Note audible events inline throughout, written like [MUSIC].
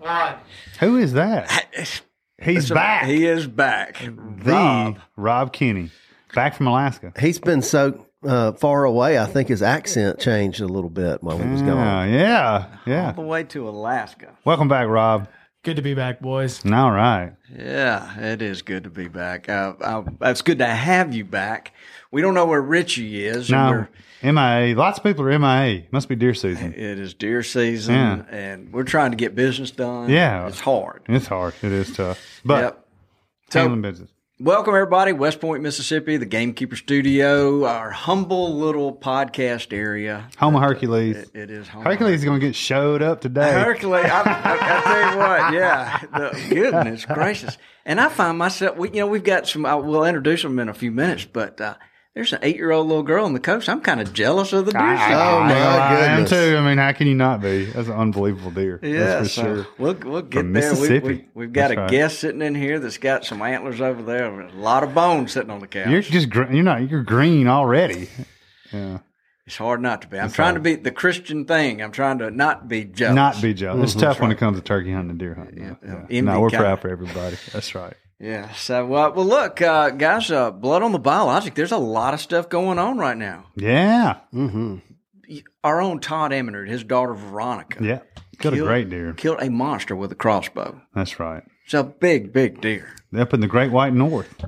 one. Who is that? [LAUGHS] He's back. He is back. the Rob. Rob Kinney, back from Alaska. He's been so uh, far away. I think his accent changed a little bit while he was gone. yeah, yeah. All the way to Alaska. Welcome back, Rob. Good to be back, boys. All right. Yeah, it is good to be back. Uh, uh, it's good to have you back. We don't know where Richie is. No, we're- MIA. Lots of people are MIA. Must be deer season. It is deer season, Yeah. and we're trying to get business done. Yeah. it's hard. It's hard. It is tough. But yep. So, handling business. welcome everybody, West Point, Mississippi, the Gamekeeper Studio, our humble little podcast area. Home of Hercules. It, it is home. Hercules is going to get showed up today. Hercules, I, I, I tell you what, yeah, the, goodness [LAUGHS] gracious. And I find myself, we, you know, we've got some. I, we'll introduce them in a few minutes, but uh, there's an eight-year-old little girl on the coast. I'm kind of jealous of the deer. I, season. Oh, I, my I am goodness. too. I mean, how can you not be? That's an unbelievable deer. Yeah, That's for so sure. we'll we'll get From there. We, we, we've got That's a right. guest sitting in here that's got some antlers over there. A lot of bones sitting on the couch. You're just gr- you're not you're green already. Yeah, it's hard not to be. I'm trying to be the Christian thing. I'm trying to not be jealous. not be jealous. Mm-hmm. It's tough when it comes to turkey hunting and deer hunting. Yeah, yeah. Yeah. No, we're kinda- proud for everybody. That's right. Yeah. So, uh, well, look, uh, guys, uh, blood on the biologic. There's a lot of stuff going on right now. Yeah, Our own Todd Amenrud, his daughter Veronica, yeah. Killed a great deer. killed a monster with a crossbow. That's right. It's a big, big deer. Up in the Great White North.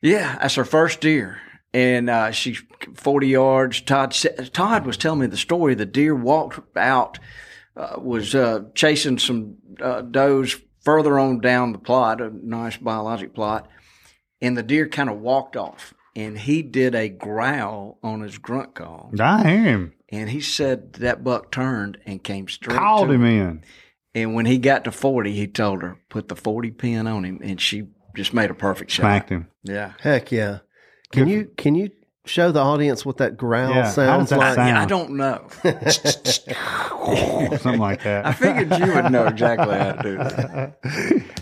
Yeah, that's her first deer. And uh, she's 40 yards. Todd Todd was telling me the story. The deer walked out, uh, was uh, chasing some uh, does further on down the plot, a nice biologic plot, and the deer kind of walked off. And he did a growl on his grunt call. I hear. And he said that buck turned and came straight Called to him in. And when he got to 40, he told her, put the 40 pin on him. And she just made a perfect shot. Smacked him. Yeah. Heck yeah. Can you can you show the audience what that growl Yeah, sounds that like? sound? Yeah, I don't know. [LAUGHS] Something like that. I figured you would know exactly how to do that. [LAUGHS]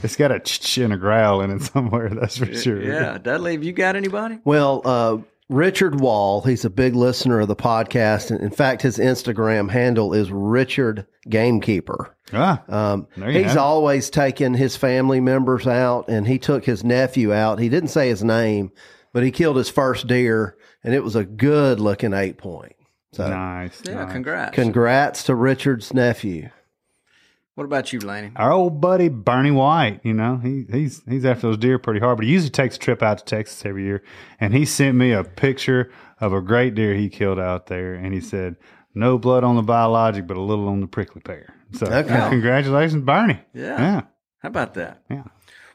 it's got a ch and a growl in it somewhere. That's for sure. Yeah, Dudley, have you got anybody? Well, uh, Richard Wall, he's a big listener of the podcast. And in fact, his Instagram handle is Richard Gamekeeper. Ah, Um, There you he's have always taken his family members out, and he took his nephew out. He didn't say his name, but he killed his first deer, and it was a good looking eight point. So, nice. Yeah, nice. congrats. congrats to Richard's nephew. what about you, Laney? Our old buddy Bernie White, you know, he he's he's after those deer pretty hard, but he usually takes a trip out to Texas every year. And he sent me a picture of a great deer he killed out there, and he said, "No blood on the biologic, but a little on the prickly pear." So, Okay. congratulations, Bernie. Yeah. yeah, How about that? yeah.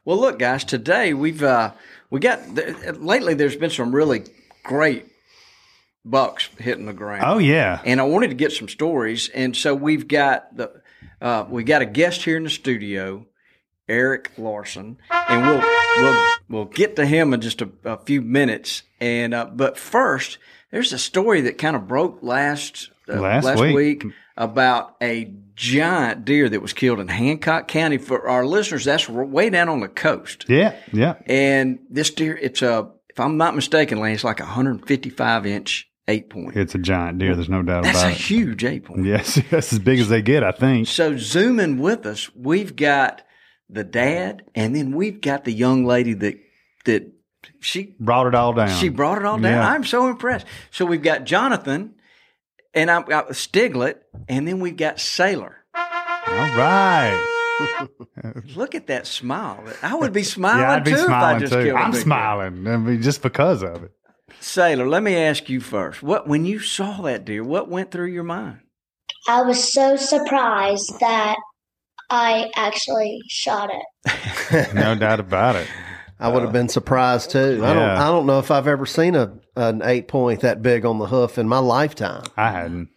Well, look, guys, today we've uh, we got th- lately. There's been some really great bucks hitting the ground. Oh yeah, and I wanted to get some stories, and so we've got the uh, we got a guest here in the studio, Erick Larson, and we'll we'll we'll get to him in just a, a few minutes. And uh, but first, there's a story that kind of broke last uh, Last week. week about a giant deer that was killed in Hancock County. For our listeners, that's way down on the coast. yeah, yeah. And this deer, it's a if I'm not mistaken, Lane, it's like a 155 inch eight point. It's a giant deer. There's no doubt That's about it. That's a huge eight point. Yes, [LAUGHS] that's as big as they get, I think. So zooming with us, we've got the dad, and then we've got the young lady that that she Brought it all down. she brought it all down. Yeah. I'm so impressed. So we've got Jonathan, and I've got Stiglet, and then we've got Saylor. all right. Look at that smile. I would be smiling [LAUGHS] Yeah, I'd be too smiling if I just too. killed a I'm big smiling. I mean, just because of it. Saylor, let me ask you first. What when you saw that deer, what went through your mind? I was so surprised that I actually shot it. [LAUGHS] No doubt about it. I would have been surprised too. I don't. I don't know if I've ever seen a an eight point that big on the hoof in my lifetime. I hadn't.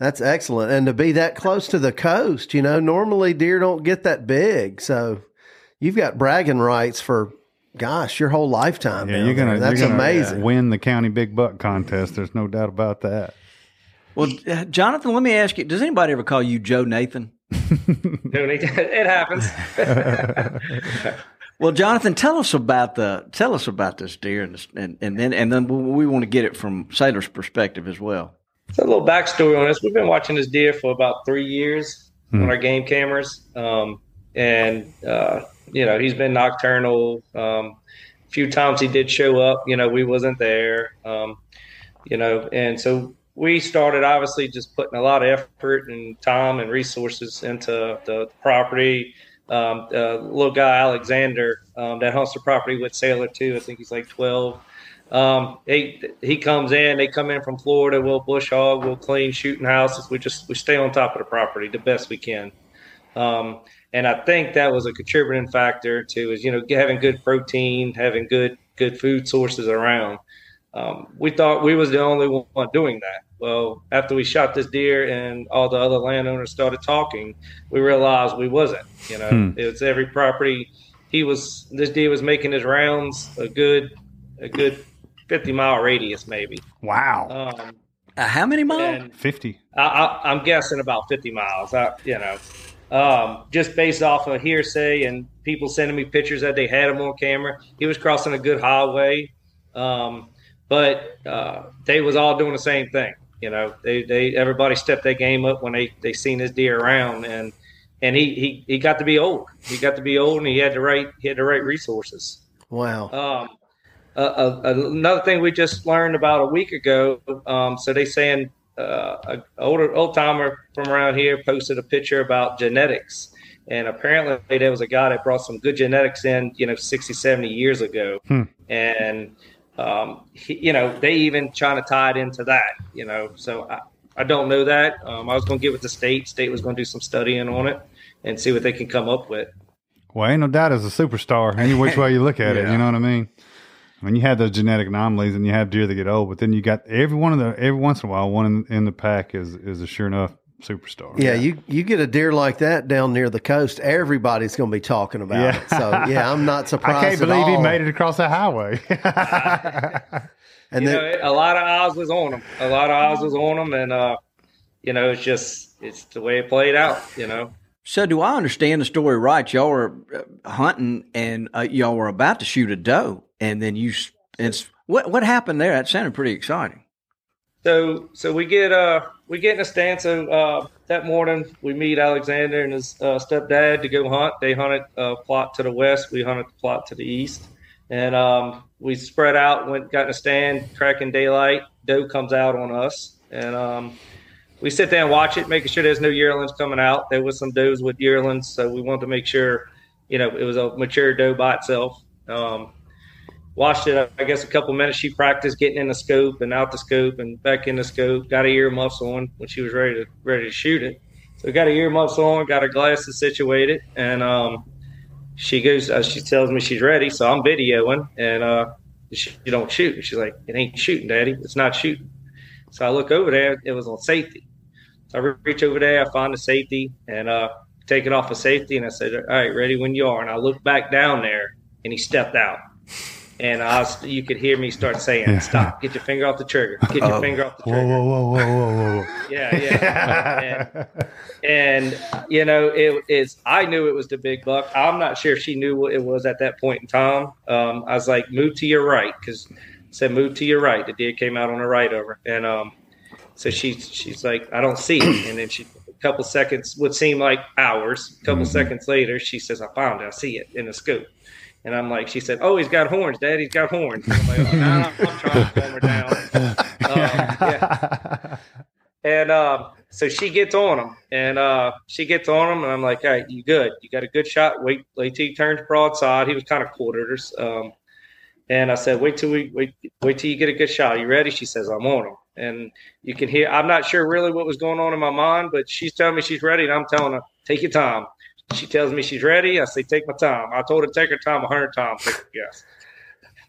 No. That's excellent, and to be that close to the coast, you know, normally deer don't get that big. So you've got bragging rights for, gosh, your whole lifetime. Yeah, you're gonna. there. That's you're gonna amazing. Win the county big buck contest. There's no doubt about that. Well, uh, Jonathan, let me ask you: Does anybody ever call you Joe Nathan? [LAUGHS] No need to- it happens. Well, Jonathan, tell us about the tell us about this deer, and and, and then and then we, we want to get it from Saylor's perspective as well. So a little backstory on this. We've been watching this deer for about three years on our game cameras. Um, and, uh, you know, he's been nocturnal. Um, a few times he did show up, you know, we wasn't there. Um, you know, and so we started obviously just putting a lot of effort and time and resources into the property. Um, uh, little guy Alexander um, that hunts the property with Saylor too. I think he's like twelve. Um, he he comes in. They come in from Florida. We'll bush hog. We'll clean shooting houses. We just we stay on top of the property the best we can. Um, and I think that was a contributing factor to is you know having good protein, having good good food sources around. Um, we thought we was the only one doing that. Well, after we shot this deer and all the other landowners started talking, we realized we wasn't. You know, Hmm. it was every property. He was this deer was making his rounds a good a good fifty mile radius maybe. Wow. Um, Uh, how many miles? Fifty. I, I, I'm guessing about 50 miles. I, you know, um, just based off of hearsay and people sending me pictures that they had him on camera. He was crossing a good highway, um, but uh, they was all doing the same thing. You know, they, they everybody stepped their game up when they they seen this deer around, and and he, he he got to be old. He got to be old, and he had the right he had the right resources. Wow. Um, uh, uh, another thing we just learned about a week ago. Um, so they saying uh, a older old timer from around here posted a picture about genetics, and apparently there was a guy that brought some good genetics in, you know, 60, 70 years ago, Hmm. and um, he, you know they even trying to tie it into that, you know. So I, I don't know that. Um, I was going to get with the state. State was going to do some studying on it and see what they can come up with. Well, ain't no doubt as a superstar, any which way you look at it. [LAUGHS] You know what I mean? I mean, you have those genetic anomalies, and you have deer that get old, but then you got every one of the every once in a while, one in, in the pack is is a sure enough superstar. Yeah, you you get a deer like that down near the coast, everybody's going to be talking about Yeah. it. So yeah, I'm not [LAUGHS] surprised. I can't at believe he made it across the highway. [LAUGHS] And you then, know, a lot of eyes was on him. A lot of eyes was on him, and uh, you know, it's just it's the way it played out. You know, So, do I understand the story right? Y'all were uh, hunting, and uh, y'all were about to shoot a doe, and then you. It's what what happened there? That sounded pretty exciting. so so we get uh we get in a stand. So uh, that morning we meet Alexander and his uh, stepdad to go hunt. They hunted a plot to the west. We hunted the plot to the east, and um, we spread out. Went got in a stand, cracking daylight. Doe comes out on us, and um, we sit there and watch it, making sure there's no yearlings coming out. There was some does with yearlings, so we wanted to make sure, you know, it was a mature doe by itself. Um, watched it, I guess, a couple minutes. She practiced getting in the scope and out the scope and back in the scope. Got her earmuffs on when she was ready to ready to shoot it. So got her earmuffs on, got her glasses situated, and um, she goes. Uh, she tells me she's ready, so I'm videoing, and uh, she, you don't shoot. She's like, "It ain't shooting, Daddy. It's not shooting." So I look over there. It was on safety. So I reach over there. I find the safety and uh, take it off of safety. And I said, "All right, ready when you are." And I look back down there, and he stepped out. And I was, you could hear me start saying, "Stop! Get your finger off the trigger. Get your finger off the trigger." whoa, whoa, whoa, whoa, whoa! [LAUGHS] Yeah, yeah. and, and you know, it is. I knew it was the big buck. I'm not sure if she knew what it was at that point in time. Um, I was like, "Move to your right," because said, "Move to your right." The deer came out on the right over, and um, so she she's like, "I don't see it," and then she a couple seconds would seem like hours. A couple seconds later, she says, "I found it. I see it in the scoop." And I'm like, she said, "Oh, he's got horns, Dad. He's got horns." And I'm like, oh, nah, I'm trying to calm her down. [LAUGHS] Um, yeah. And um, so she gets on him, and uh, she gets on him, and I'm like, "All right, you good? You got a good shot. Wait, wait till he turns broadside. He was kind of quartered us." Um, and I said, "Wait till we wait, wait till you get a good shot. You ready?" She says, "I'm on him." And you can hear. I'm not sure really what was going on in my mind, but she's telling me she's ready, and I'm telling her, "Take your time." She tells me she's ready. I say, "Take my time." I told her to take her time a hundred times. Like, yes.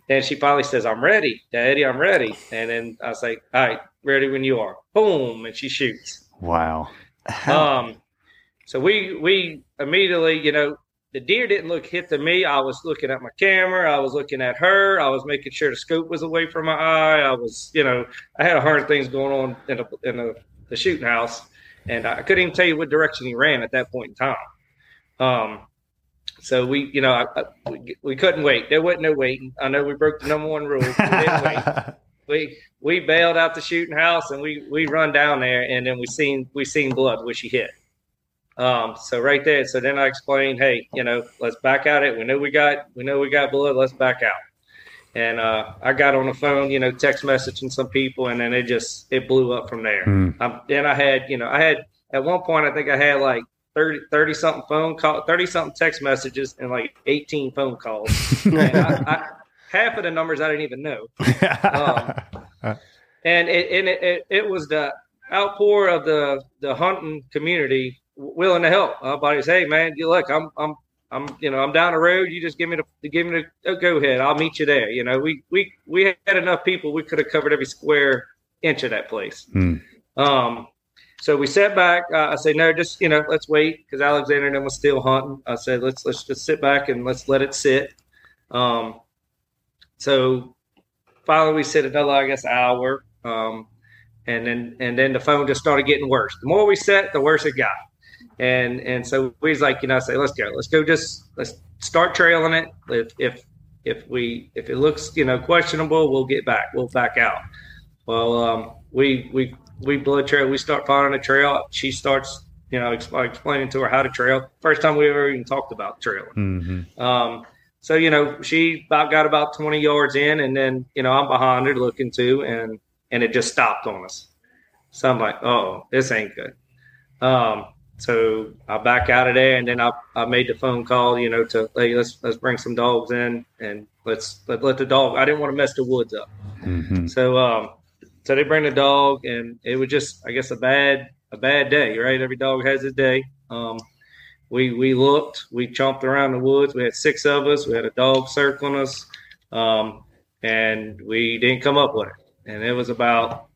And she finally says, "I'm ready, Daddy. I'm ready." And then I say, "All right, ready when you are." Boom, and she shoots. Wow. Um, so we we immediately, you know, the deer didn't look hit to me. I was looking at my camera. I was looking at her. I was making sure the scope was away from my eye. I was, you know, I had a hundred things going on in the in the, the shooting house, and I couldn't even tell you what direction he ran at that point in time. Um, so we, you know, I, I, we, we couldn't wait. There wasn't no waiting. I know we broke the number one rule. We [LAUGHS] we we bailed out the shooting house and we we run down there and then we seen we seen blood which he hit. Um, so right there, so then I explained, hey, you know, let's back out it. We know we got we know we got blood. Let's back out. And uh, I got on the phone, you know, text messaging some people, and then it just it blew up from there. Mm. Um, then I had, you know, I had at one point I think I had like 30, 30 something phone call, thirty something text messages, and like eighteen phone calls. [LAUGHS] and I, I, half of the numbers I didn't even know. [LAUGHS] Um, and it, and it, it, it was the outpour of the the hunting community willing to help. My buddies, hey man, you look, I'm I'm I'm you know I'm down the road. You just give me the give me the oh, go ahead. I'll meet you there. You know, we we we had enough people. We could have covered every square inch of that place. Hmm. Um, so we sat back. Uh, I said, no, just you know, let's wait because Alexander and them was still hunting. I said, let's let's just sit back and let's let it sit. Um, so finally, we sit another, I guess, hour. Um, and then and then the phone just started getting worse. The more we sat, the worse it got. And and so we was like, you know, say, let's go, let's go, just let's start trailing it. If if if we if it looks you know questionable, we'll get back, we'll back out. Well, um, we we we blood trail. We start following a trail. She starts you know exp- explaining to her how to trail. First time we ever even talked about trailing. Mhm. Um, so you know, she about got about twenty yards in, and then you know I'm behind her looking too, and and it just stopped on us. So I'm like, oh, this ain't good. Um, so I back out of there, and then I, I made the phone call, you know, to hey, let's let's bring some dogs in, and let's let, let the dog. I didn't want to mess the woods up. Mhm. So um, so they bring the dog, and it was just, I guess, a bad a bad day, right? Every dog has his day. Um, we we looked, we chomped around the woods. We had six of us. We had a dog circling us, um, and we didn't come up with it. And it was about,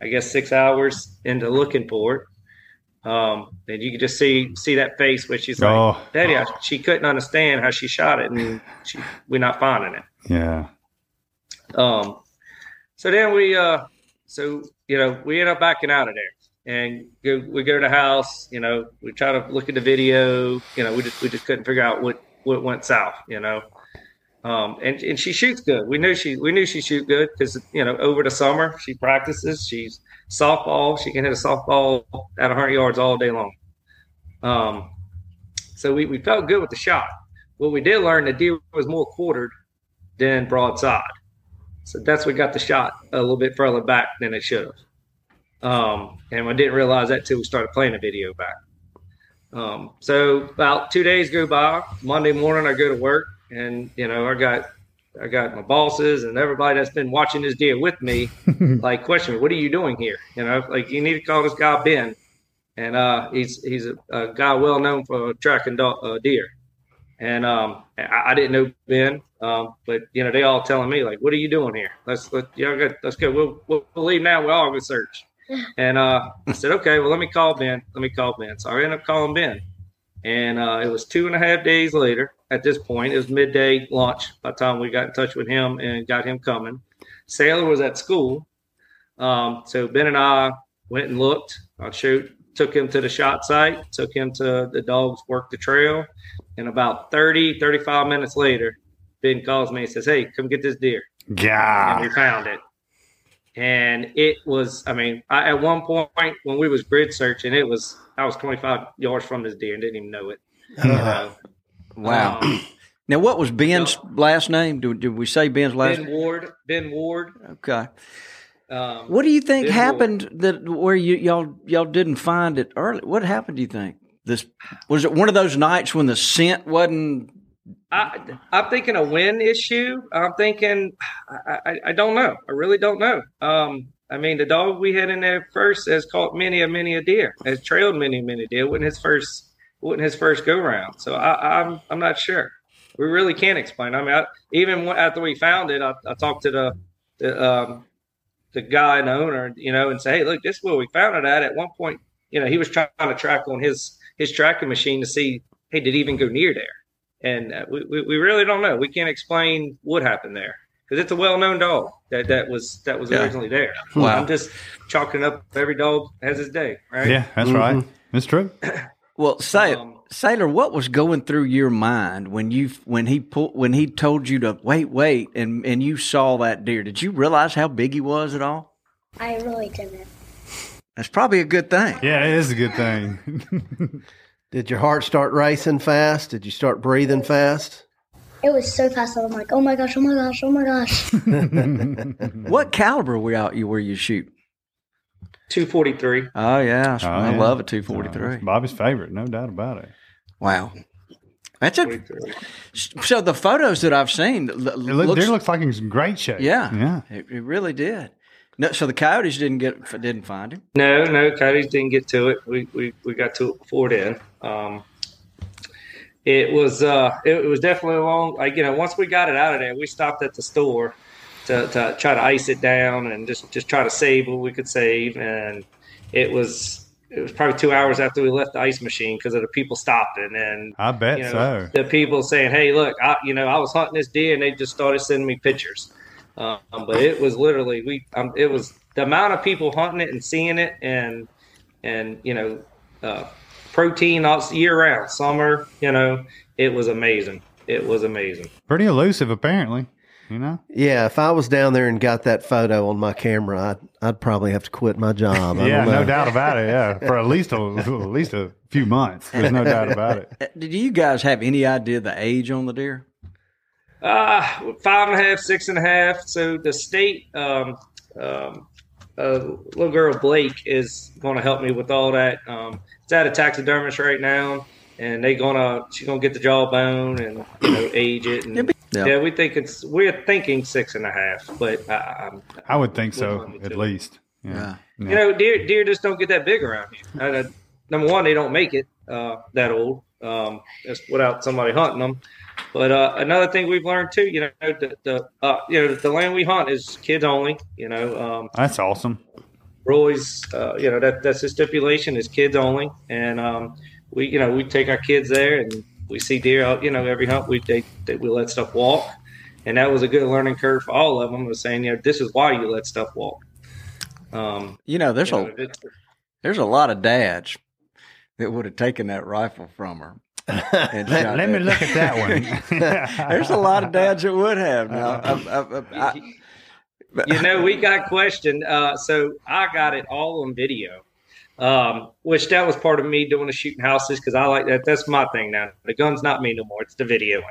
I guess, six hours into looking for it. Um, and you could just see see that face where she's like, Oh. "Daddy," I, she couldn't understand how she shot it, and she, we're not finding it. Yeah. Um, so then we, uh, so you know, we end up backing out of there, and go, we go to the house. You know, we try to look at the video. You know, we just we just couldn't figure out what what went south. You know, um, and and she shoots good. We knew she we knew she shoot good because you know over the summer she practices. She's softball. She can hit a softball at 100 yards all day long. Um, so we, we felt good with the shot. What we did learn, the deer was more quartered than broadside. So that's what got the shot a little bit further back than it should have. Um, and I didn't realize that till we started playing the video back. Um, so about two days go by. Monday morning, I go to work, and you know, I got I got my bosses and everybody that's been watching this deer with me, [LAUGHS] like, question me, what are you doing here? You know, like you need to call this guy Ben, and uh, he's he's a, a guy well known for tracking do- uh, deer. And um, I, I didn't know Ben, um, but you know they all telling me like, "What are you doing here? Let's let yeah, good, let's go. We'll, we'll we'll leave now. We'll all go search." [LAUGHS] And uh, I said, "Okay, well let me call Ben. Let me call Ben." So I ended up calling Ben, and uh, it was two and a half days later. At this point, it was midday lunch by the time we got in touch with him and got him coming. Saylor was at school, um, so Ben and I went and looked. I showed, took him to the shot site, took him to the dogs worked the trail. And about 30, 35 minutes later, Ben calls me and says, Hey, come get this deer. And Yeah. we found it. And it was, I mean, I, at one point when we was grid searching, it was I was 25 yards from this deer and didn't even know it. You know? Wow. Um, [CLEARS THROAT] now, what was Ben's last name? Did, did we say Ben's last? ben Ward, Ben Ward. Okay. Um, What do you think happened that where you y'all y'all didn't find it early? What happened? Do you think this was it one of those nights when the scent wasn't? I, I'm thinking a wind issue. I'm thinking, I, I, I don't know. I really don't know. Um, I mean, the dog we had in there first has caught many a many a deer, has trailed many many deer. wasn't his first wasn't his first go round. So I, I'm I'm not sure. We really can't explain. I mean, I, even after we found it, I, I talked to the the um, the guy and the owner, you know, and say, hey, look, this is where we found it at. At one point, you know, he was trying to track on his his tracking machine to see, hey, did he even go near there? And uh, we, we, we really don't know. We can't explain what happened there because it's a well known dog that, that was that was Yeah. originally there. Wow. I'm just chalking up every dog has his day, right? Yeah, that's right. That's [CLEARS THROAT] true. Well, say Um, Saylor, what was going through your mind when you when he pulled when he told you to wait, wait, and and you saw that deer? Did you realize how big he was at all? I really didn't. That's probably a good thing. Yeah, it is a good thing. [LAUGHS] Did your heart start racing fast? Did you start breathing fast? It was so fast that I'm like, oh my gosh, oh my gosh, oh my gosh. [LAUGHS] What caliber were out you were you shoot? 243. Oh yeah, Oh, I yeah. love a 243. Uh, Bobby's favorite, no doubt about it. Wow, that's a so the photos that I've seen. l- It look, looks- looks like he's in great shape. yeah, yeah. it, it really did. No, so the coyotes didn't get didn't find him. No, no, Coyotes didn't get to it. We we, we got to it before then. Um, it was uh, it, it was definitely a long. Like you know, once we got it out of there, we stopped at the store to, to try to ice it down and just just try to save what we could save. And it was it was probably two hours after we left the ice machine because of the people stopping and I bet you know, so. the people saying, "Hey, look, I, you know, I was hunting this deer," and they just started sending me pictures. Um, but it was literally we. Um, it was the amount of people hunting it and seeing it, and and you know, uh, protein all year round, summer. You know, it was amazing. It was amazing. Pretty elusive, apparently. You know, Yeah, if I was down there and got that photo on my camera, I'd I'd probably have to quit my job. I yeah, don't know. no doubt about it. Yeah, for at least a, at least a few months. There's no doubt about it. [LAUGHS] Did you guys have any idea the age on the deer? Uh, five and a half, six and a half. So the state, um, um, uh, little girl Blake is going to help me with all that. Um, it's at a taxidermist right now, and they gonna she's gonna get the jawbone and you know age it. And Yeah. yeah. we think it's we're thinking six and a half, but I, I'm, I would think so, Wouldn't want me at to. least. Yeah. you know, deer deer just don't get that big around here. Uh, number one, they don't make it uh, that old um, just without somebody hunting them. But uh, another thing we've learned too, you know, the, the uh, you know the land we hunt is kids only. You know, um, That's awesome. Roy's, uh, you know, that that's the stipulation is kids only, and um, we, you know, we take our kids there and we see deer out. You know, every hunt we they, they we let stuff walk, and that was a good learning curve for all of them. Was saying, you know, this is why you let stuff walk. Um, You know, there's you know, a there's a lot of dads that would have taken that rifle from her. Let, let me look at that one. [LAUGHS] There's a lot of dads that would have. Now, I, I, I, I, you know, we got questioned. Uh, so I got it all on video, um, which that was part of me doing the shooting houses because I like that. That's my thing now. The gun's not me no more. It's the video.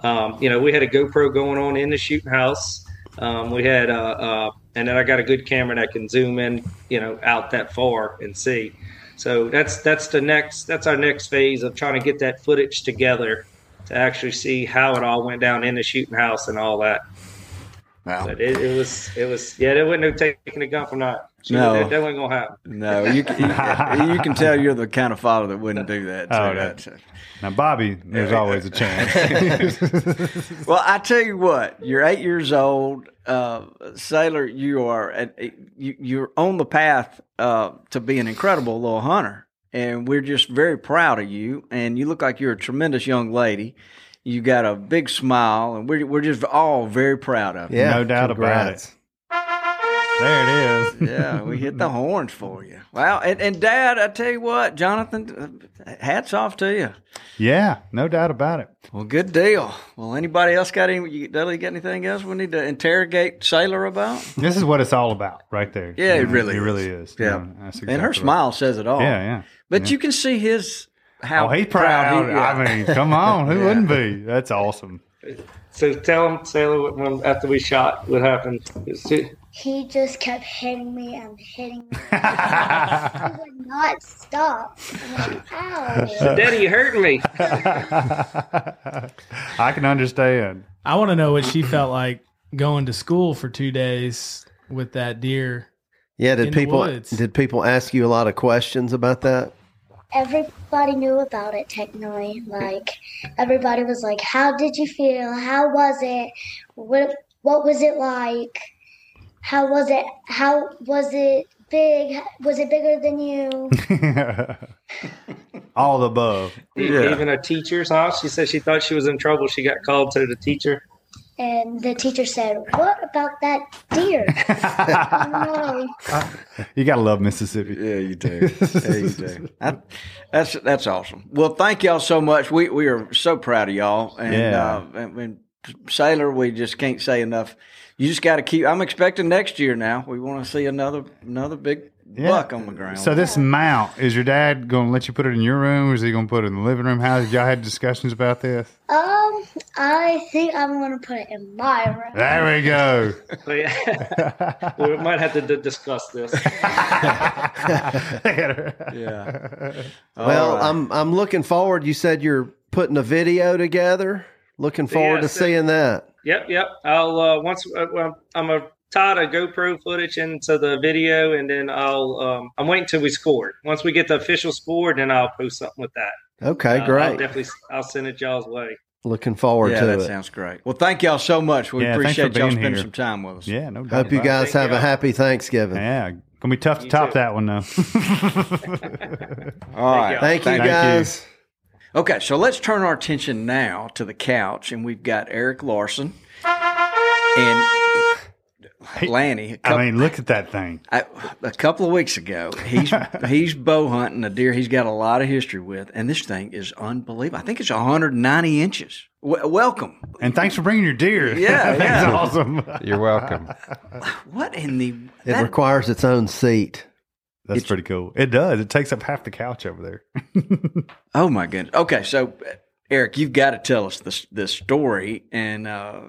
Um, you know, we had a GoPro going on in the shooting house. Um, we had, uh, uh, and then I got a good camera that can zoom in, you know, out that far and see. So that's that's the next that's our next phase of trying to get that footage together to actually see how it all went down in the shooting house and all that. Wow. But it, it was, it was, yeah, there wasn't no taking the gun from that. So No. that, that wasn't gonna happen. No, you can, you, you can tell you're the kind of father that wouldn't do that. So Oh, that's- now, Bobby, there's always a chance. [LAUGHS] Well, I tell you what, you're eight years old, uh, Saylor. You are at, you, you're on the path uh, to be an incredible little hunter, and we're just very proud of you. And you look like you're a tremendous young lady. You got a big smile, and we're we're just all very proud of you. Yeah, No doubt about it. There it is. [LAUGHS] Yeah, we hit the horns for you. Wow, and, and Dad, I tell you what, Jonathan, uh, hats off to you. Yeah, no doubt about it. Well, good deal. Well, anybody else got any? Dudley, got anything else we need to interrogate Saylor about? This is what it's all about, right there. Yeah, it You know, really it is. really is. Yeah, You know, that's and her exactly right. smile says it all. Yeah, yeah. But Yeah. you can see his how Oh, he's proud. he- yeah. I mean, come on, who [LAUGHS] Yeah. wouldn't be? That's awesome. So tell him, Saylor, what, when, after we shot, what happened. She- He just kept hitting me and hitting me. [LAUGHS] he would not stop. I'm like, ow. [LAUGHS] Daddy, you hurting me. I can understand. I want to know what she felt like going to school for two days with that deer. Yeah, did In the people woods. did people ask you a lot of questions about that? Everybody knew about it technically. Like everybody was like, "How did you feel? How was it? What what was it like? How was it? How was it big? Was it bigger than you?" [LAUGHS] All above. Yeah. Even a teacher's house. She said she thought she was in trouble. She got called to the teacher. And the teacher said, "What about that deer?" [LAUGHS] oh, no. You gotta love Mississippi. Yeah, you do. [LAUGHS] Yeah, you do. That- that's that's awesome. Well, thank y'all so much. We we are so proud of y'all. And, Yeah. uh, and, and Saylor, we just can't say enough. You just got to keep. I'm expecting next year. Now we want to see another another big Yeah. buck on the ground. So this mount is your dad going to let you put it in your room, or is he going to put it in the living room? How did y'all had discussions about this? Um, I think I'm gonna put it in my room. There we go. [LAUGHS] We might have to d- discuss this. [LAUGHS] yeah. [LAUGHS] well, All right. I'm I'm looking forward. You said you're putting a video together. Looking forward Yeah, to so- seeing that. Yep, yep. I'll uh, once uh, well, I'm a tie a GoPro footage into the video, and then I'll um, I'm waiting till we scored. Once we get the official score, then I'll post something with that. Okay, Uh, I'll great. definitely I'll send it y'all's way. Looking forward yeah, to that it. sounds great. Well, thank y'all so much. We Yeah, appreciate y'all spending here. some time with us. Yeah, no doubt. Hope you guys Thank have a y'all. happy Thanksgiving. Yeah, gonna be tough to top too. that one though. [LAUGHS] All right. y'all. Thank you Thank you. guys. Okay, so let's turn our attention now to the couch, and we've got Erick Larson and Lanny. a I couple- mean, look at that thing. I, a couple of weeks ago, he's [LAUGHS] he's bow hunting a deer he's got a lot of history with, and this thing is unbelievable. I think it's 190 inches. W- welcome. And thanks for bringing your deer. Yeah, [LAUGHS] That's yeah. awesome. You're welcome. What in the? It that- requires its own seat. That's pretty cool. It does. It takes up half the couch over there. [LAUGHS] oh my goodness. Okay, so Erick, you've got to tell us this this story, and uh,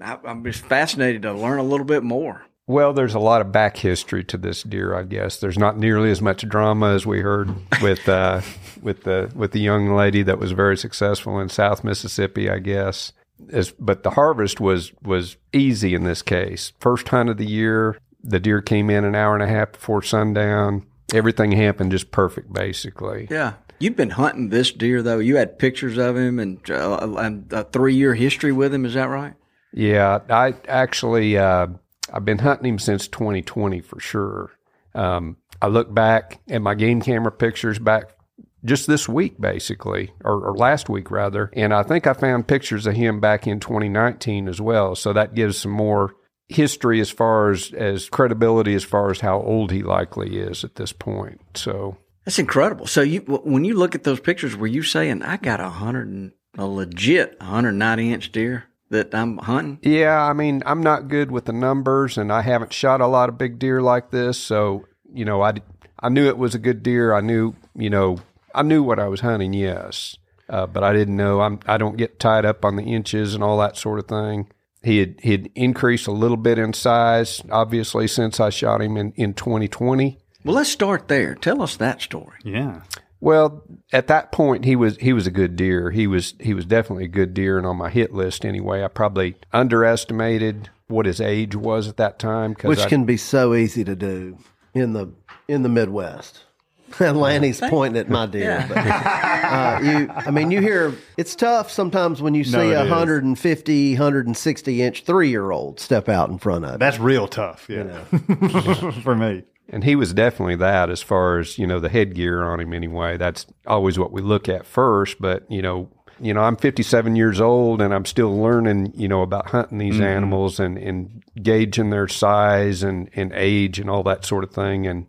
I, I'm just fascinated to learn a little bit more. Well, there's a lot of back history to this deer, I guess. There's not nearly as much drama as we heard with uh, [LAUGHS] with the with the young lady that was very successful in South Mississippi, I guess. As, but the harvest was was easy in this case. First hunt of the year, the deer came in an hour and a half before sundown. Everything happened just perfect, basically. Yeah. You've been hunting this deer though. You had pictures of him and, uh, a three year history with him. Is that right? Yeah, I actually uh, I've been hunting him since 2020 for sure. Um, I look back at my game camera pictures back just this week, basically, or, or last week rather, and I think I found pictures of him back in 2019 as well. So that gives some more history as far as as credibility as far as how old he likely is at this point. So That's incredible. So you, when you look at those pictures, were you saying I got a hundred and a legit 190 inch deer that I'm hunting? Yeah, I mean, I'm not good with the numbers, and I haven't shot a lot of big deer like this. So, you know, I, I knew it was a good deer. I knew, you know, I knew what I was hunting. Yes, uh, but I didn't know. I'm I don't get tied up on the inches and all that sort of thing. He had he had increased a little bit in size, obviously, since I shot him in in 2020. Well, let's start there. Tell us that story. Yeah. Well, at that point, he was he was a good deer. He was he was definitely a good deer, and on my hit list anyway. I probably underestimated what his age was at that time. 'cause which I- can be so easy to do in the in the Midwest. [LAUGHS] Lanny's pointing at my deer, but uh, you, I mean, you hear it's tough sometimes when you No, see it a is. 150, 160 inch three year old step out in front of you. That's real tough. Yeah. [LAUGHS] For me. And he was definitely that as far as, you know, the headgear on him anyway. That's always what we look at first. But, you know, you know, I'm 57 years old and I'm still learning, you know, about hunting these Mhm. animals and, and gauging their size and, and age and all that sort of thing. And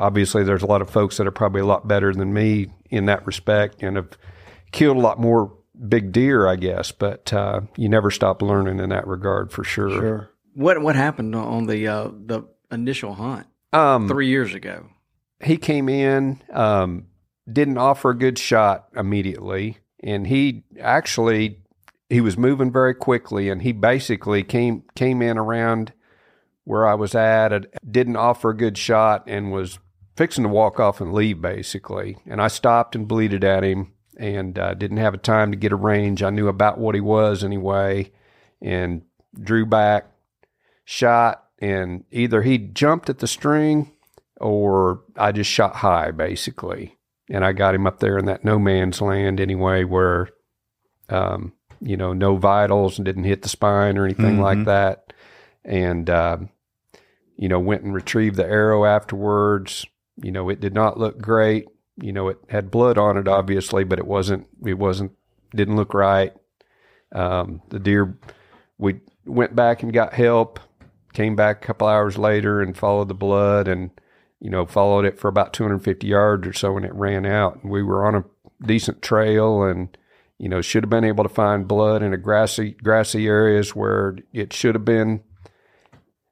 obviously, there's a lot of folks that are probably a lot better than me in that respect and have killed a lot more big deer, I guess. But uh, you never stop learning in that regard for sure. Sure. What what happened on the uh, the initial hunt Um, three years ago? he came in, um, didn't offer a good shot immediately, and he actually he was moving very quickly, and he basically came came in around where I was at, didn't offer a good shot, and was fixing to walk off and leave basically, and I stopped and bleated at him, and uh, didn't have a time to get a range. I knew about what he was anyway, and drew back, shot, and either he jumped at the string or I just shot high basically. And I got him up there in that no man's land anyway, where, um, you know, no vitals and didn't hit the spine or anything Mhm. like that. And, uh, you know, went and retrieved the arrow afterwards. You know, it did not look great. You know, it had blood on it, obviously, but it wasn't, it wasn't, didn't look right. Um, the deer, we went back and got help, came back a couple hours later and followed the blood and, you know, followed it for about 250 yards or so and it ran out. And we were on a decent trail and, you know, should have been able to find blood in a grassy, grassy areas where it should have been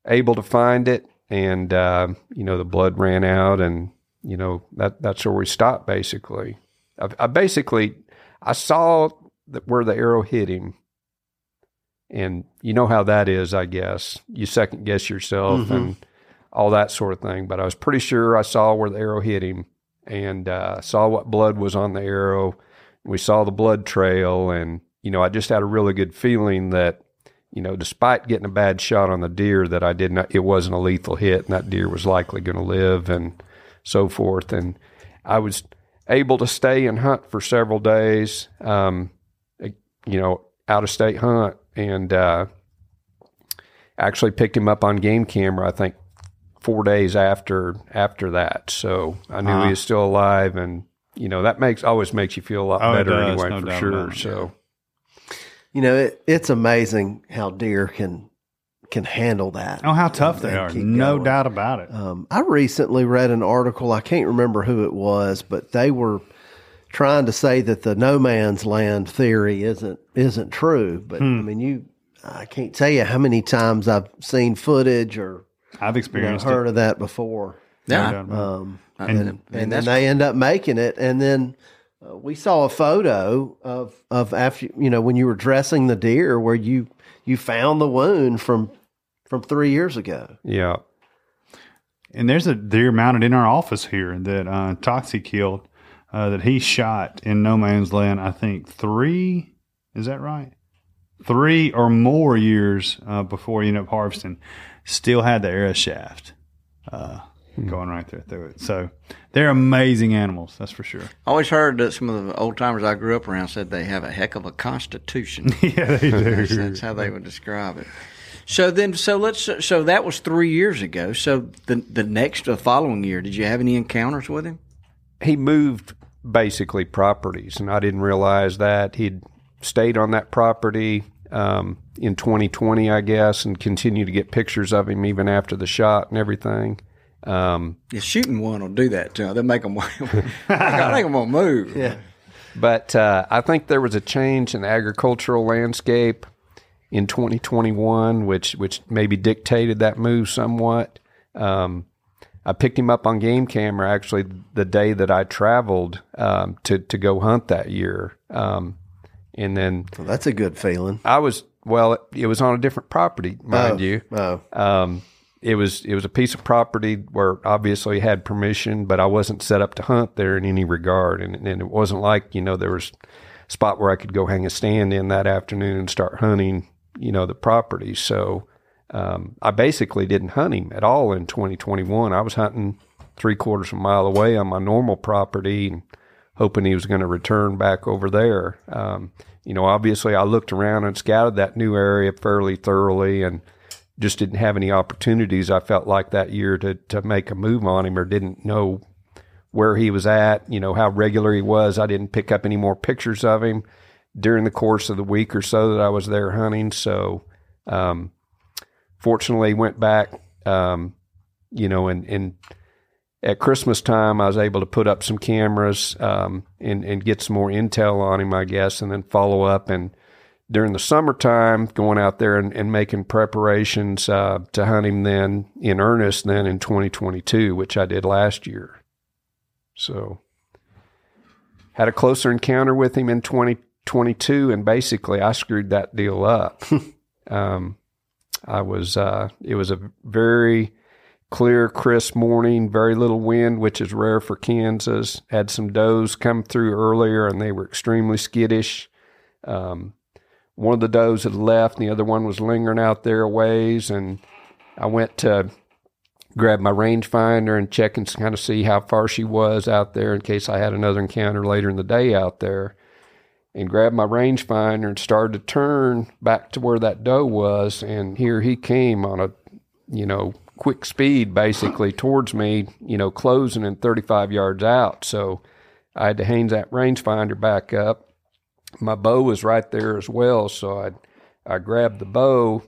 able to find it. And, uh, you know, the blood ran out and, you know, that, that's where we stopped basically. I, I basically, I saw that where the arrow hit him and you know how that is, I guess. You second guess yourself Mhm. and all that sort of thing. But I was pretty sure I saw where the arrow hit him and uh, saw what blood was on the arrow. We saw the blood trail, and you know, I just had a really good feeling that, you know, despite getting a bad shot on the deer, that I did not. It wasn't a lethal hit, and that deer was likely going to live, and so forth. And I was able to stay and hunt for several days. Um, you know, out of state hunt, and uh, actually picked him up on game camera. I think four days after after that, so I knew Uh-huh. he was still alive, and you know that makes always makes you feel a lot Oh, better does, anyway no for sure. So You know, it, it's amazing how deer can can handle that. Oh, how tough they and are. No going. doubt about it. Um, I recently read an article. I can't remember who it was, but they were trying to say that the no man's land theory isn't isn't true. But Hmm. I mean, you, I can't tell you how many times I've seen footage or I've you know, experienced heard it. of that before. Yeah. No doubt about it. Um, And- and, and and, then they end up making it, and then. Uh, we saw a photo of of after you know when you were dressing the deer where you you found the wound from from three years ago. yeah, And there's a deer mounted in our office here that uh, Toxey killed uh, that he shot in no man's land. I think three. Is that right? Three or more years uh, before you ended up harvesting, still had the arrow shaft uh, going right there through it. So they're amazing animals, that's for sure. I always heard that some of the old timers I grew up around said they have a heck of a constitution. [LAUGHS] yeah, they do. [LAUGHS] that's, that's how they would describe it. So then, so let's. So that was three years ago. So the the next, the following year, did you have any encounters with him? he moved basically properties, and I didn't realize that he'd stayed on that property um, in 2020, I guess, and continued to get pictures of him even after the shot and everything. Um, Yeah, shooting one will do that to them. They make them. I think I'm gonna move. Yeah. But uh, I think there was a change in the agricultural landscape in 2021, which which maybe dictated that move somewhat. Um, I picked him up on game camera actually the day that I traveled um, to to go hunt that year, um, and then So that's a good feeling. I was well. It, it was on a different property, mind Oh, you. Oh, Um, it was it was a piece of property where obviously had permission, but I wasn't set up to hunt there in any regard, and, and it wasn't like you know there was a spot where I could go hang a stand in that afternoon and start hunting, you know, the property. So um, I basically didn't hunt him at all in 2021. I was hunting three quarters of a mile away on my normal property and hoping he was going to return back over there. Um, you know, obviously I looked around and scouted that new area fairly thoroughly and just didn't have any opportunities I felt like that year to to make a move on him or didn't know where he was at, you know, how regular he was. I didn't pick up any more pictures of him. during the course of the week or so that I was there hunting. So, um, fortunately, went back, um, you know, and, and at Christmas time, I was able to put up some cameras um, and, and get some more intel on him, I guess, and then follow up. And during the summertime, going out there and, and making preparations uh, to hunt him then in earnest, then in 2022, which I did last year. So, had a closer encounter with him in 2022, and basically, I screwed that deal up. [LAUGHS] um, I was, uh, it was a very clear, crisp morning, very little wind, which is rare for Kansas. Had some does come through earlier, and they were extremely skittish. Um, one of the does had left, and the other one was lingering out there a ways. And I went to grab my rangefinder and check and kind of see how far she was out there in case I had another encounter later in the day out there. And grabbed my rangefinder and started to turn back to where that doe was. And here he came on a, you know, quick speed basically towards me, you know, closing in 35 yards out. So I had to hang that rangefinder back up. My bow was right there as well. So I, I grabbed the bow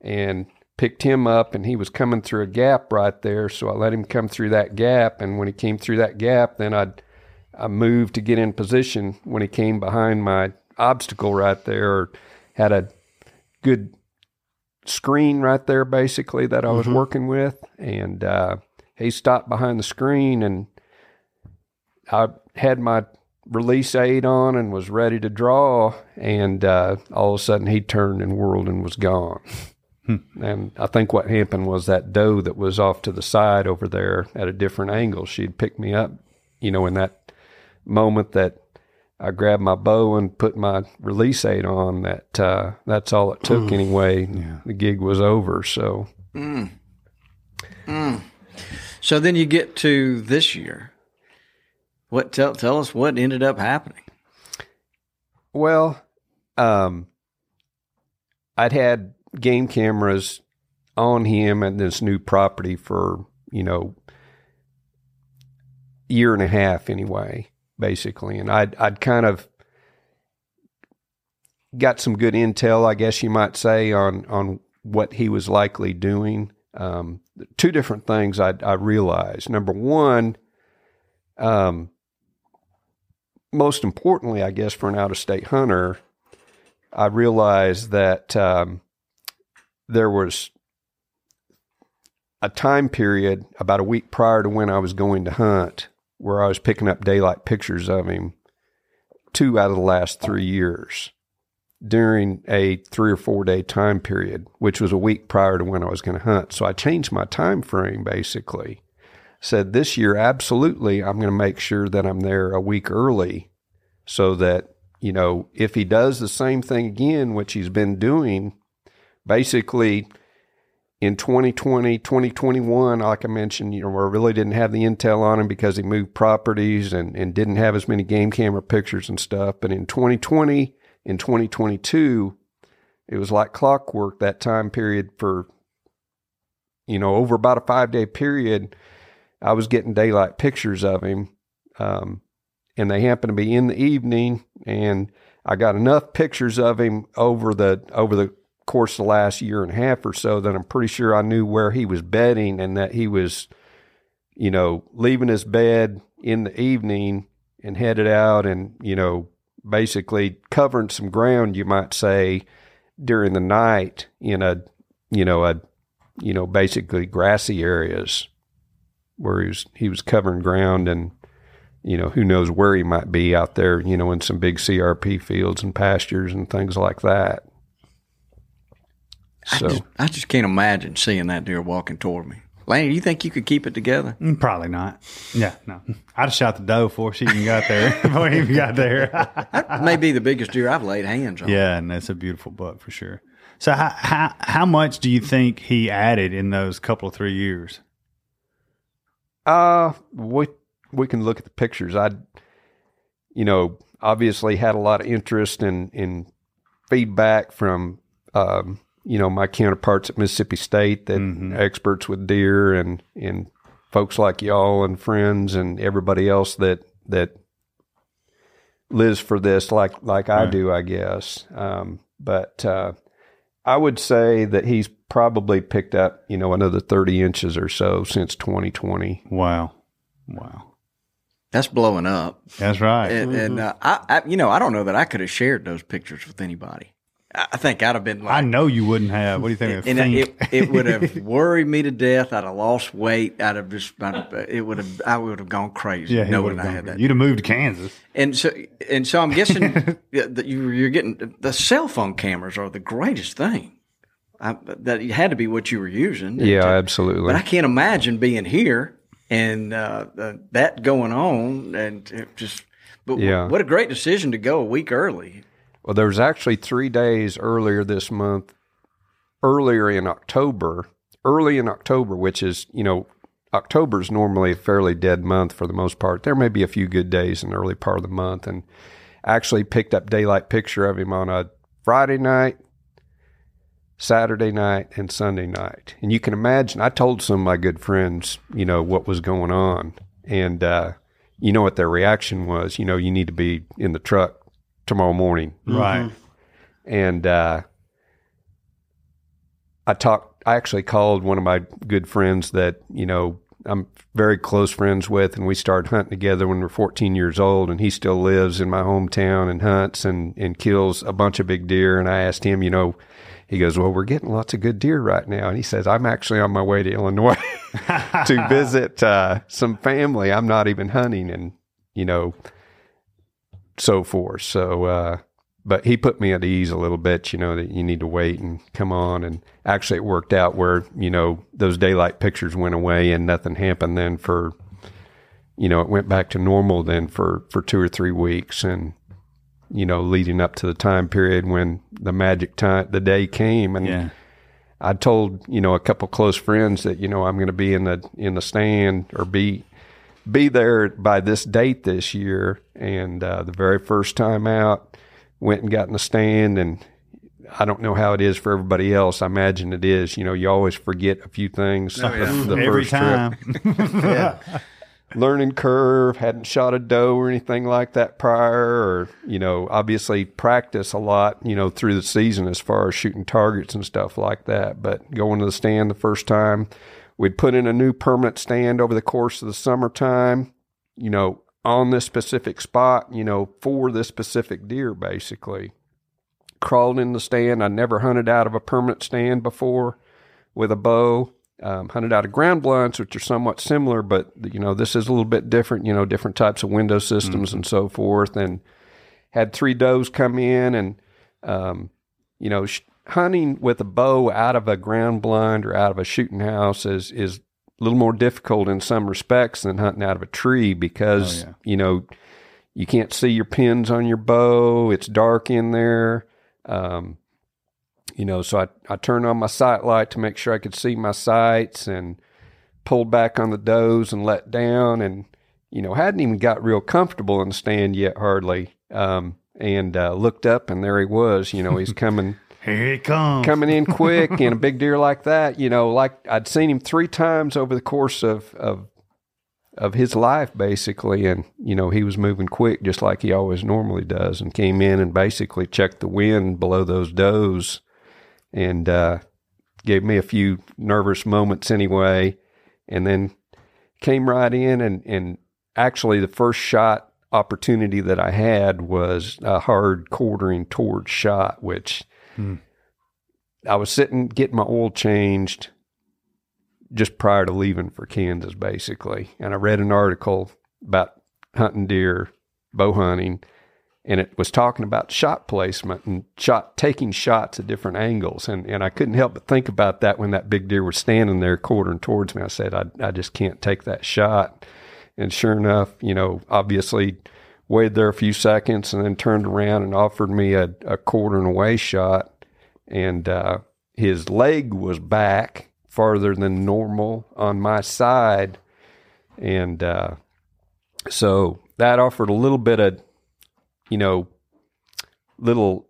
and picked him up and he was coming through a gap right there. So I let him come through that gap. And when he came through that gap, then I, I moved to get in position when he came behind my obstacle right there or had a good screen right there, basically, that I was Mhm. working with. And uh, he stopped behind the screen, and I had my release aid on and was ready to draw. And uh, all of a sudden, he turned and whirled and was gone. and I think what happened was that doe that was off to the side over there at a different angle, she'd picked me up, you know, in that moment that I grabbed my bow and put my release aid on. That uh, that's all it took Mm. anyway. The gig was over. So Mm. Mm. So then you get to this year. What tell tell us what ended up happening? well, um, I'd had game cameras on him and this new property for you know year and a half anyway, basically, and I'd I'd kind of got some good intel, I guess you might say, on on what he was likely doing. Um, two different things I, I realized. Number one, um, most importantly, I guess for an out of state hunter, I realized that um, there was a time period about a week prior to when I was going to hunt where I was picking up daylight pictures of him two out of the last three years during a three or four day time period, which was a week prior to when I was going to hunt. So I changed my time frame basically. Said this year, absolutely, I'm going to make sure that I'm there a week early so that, you know, if he does the same thing again, which he's been doing, basically in 2020, 2021, like I mentioned, you know, I really didn't have the intel on him because he moved properties and, and didn't have as many game camera pictures and stuff. But in 2020, in 2022, it was like clockwork that time period for, you know, over about a five day period. I was getting daylight pictures of him. Um, and they happened to be in the evening and I got enough pictures of him over the over the course of the last year and a half or so that I'm pretty sure I knew where he was bedding and that he was, you know, leaving his bed in the evening and headed out and, you know, basically covering some ground, you might say, during the night in a, you know, a, you know, basically grassy areas where he was he was covering ground and you know who knows where he might be out there you know in some big CRP fields and pastures and things like that I, so just, I just can't imagine seeing that deer walking toward me. Laney, you think you could keep it together? Mm, Probably not. Yeah, no. I'd have shot the doe before she even got there. [LAUGHS] before he even got there. That may be the biggest deer I've laid hands on. yeah, and that's a beautiful buck for sure. So how, how how much do you think he added in those couple of three years? Uh, we we can look at the pictures. I, you know, obviously had a lot of interest in in feedback from, um, you know, my counterparts at Mississippi State, that experts with deer, and and folks like y'all and friends and everybody else that that lives for this like like I do, I guess. Um, but uh, I would say that he's probably picked up, you know, another 30 inches or so since 2020. Wow. Wow. That's blowing up. That's right. And, and uh, I, I, you know, I don't know that I could have shared those pictures with anybody. I I think I'd have been like, I know you wouldn't have. What do you think? [LAUGHS] and it, it would have [LAUGHS] worried me to death. I'd have lost weight. I'd have just, I'd have, it would have, I would have gone crazy yeah, he knowing would've I had for that. You'd have moved to Kansas. And so, and so, I'm guessing [LAUGHS] that you, you're getting the cell phone cameras are the greatest thing. I, that had to be what you were using. Yeah, To- absolutely. But I can't imagine being here and uh, uh, that going on, and just. But Yeah. what a great decision to go a week early. Well, there was actually three days earlier this month, earlier in October, early in October, which is, you know, October is normally a fairly dead month for the most part. There may be a few good days in the early part of the month, and actually picked up daylight picture of him on a Friday night, Saturday night, and Sunday night. And you can imagine, I told some of my good friends, you know, what was going on, and uh, you know what their reaction was. You know, you need to be in the truck tomorrow morning Right. and uh, I talked. I actually called one of my good friends that you know I'm very close friends with, and we started hunting together when we were 14 years old. And he still lives in my hometown and hunts and and kills a bunch of big deer. And I asked him, you know, he goes, "Well, we're getting lots of good deer right now." And he says, "I'm actually on my way to Illinois [LAUGHS] to [LAUGHS] visit uh, some family. I'm not even hunting, and you know." so forth. So, uh, but he put me at ease a little bit, you know, that you need to wait and come on. And actually, it worked out where, you know, those daylight pictures went away and nothing happened then for, you know, it went back to normal then for, for two or three weeks. And, you know, leading up to the time period when the magic time, the day came. And Yeah. I told, you know, a couple close friends that, you know, I'm going to be in the, in the stand or be, be there by this date this year. And uh, the very first time out, went and got in the stand. And I don't know how it is for everybody else. I imagine it is. You know, you always forget a few things. the, [LAUGHS] the Every first time. [LAUGHS] trip. [LAUGHS] Learning curve, hadn't shot a doe or anything like that prior, or, you know, obviously practice a lot, you know, through the season as far as shooting targets and stuff like that. But going to the stand the first time, we'd put in a new permanent stand over the course of the summertime, you know, on this specific spot, you know, for this specific deer, basically. Crawled in the stand. I never hunted out of a permanent stand before with a bow. Um, hunted out of ground blinds, which are somewhat similar, but you know this is a little bit different. You know, different types of window systems and so forth. And had three does come in, and um, you know, sh- hunting with a bow out of a ground blind or out of a shooting house is is a little more difficult in some respects than hunting out of a tree because Oh, yeah. you know you can't see your pins on your bow. It's dark in there. Um, you know, so I, I turned on my sight light to make sure I could see my sights and pulled back on the does and let down and, you know, hadn't even got real comfortable in the stand yet, hardly. Um, and uh, looked up and there he was, you know, he's [LAUGHS] coming Here it comes. coming in quick and a big deer [LAUGHS] like that, you know, like I'd seen him three times over the course of, of of his life basically and you know he was moving quick just like he always normally does and came in and basically checked the wind below those does and uh, gave me a few nervous moments anyway and then came right in and and actually the first shot opportunity that I had was a hard quartering toward shot which I was sitting getting my oil changed just prior to leaving for Kansas, basically. And I read an article about hunting deer, bow hunting, and it was talking about shot placement and shot taking shots at different angles. And and I couldn't help but think about that when that big deer was standing there quartering towards me. I said, I I just can't take that shot. And sure enough, you know, obviously waited there a few seconds and then turned around and offered me a, a quartering away shot. And uh, his leg was back farther than normal on my side. And uh, so that offered a little bit of, you know, little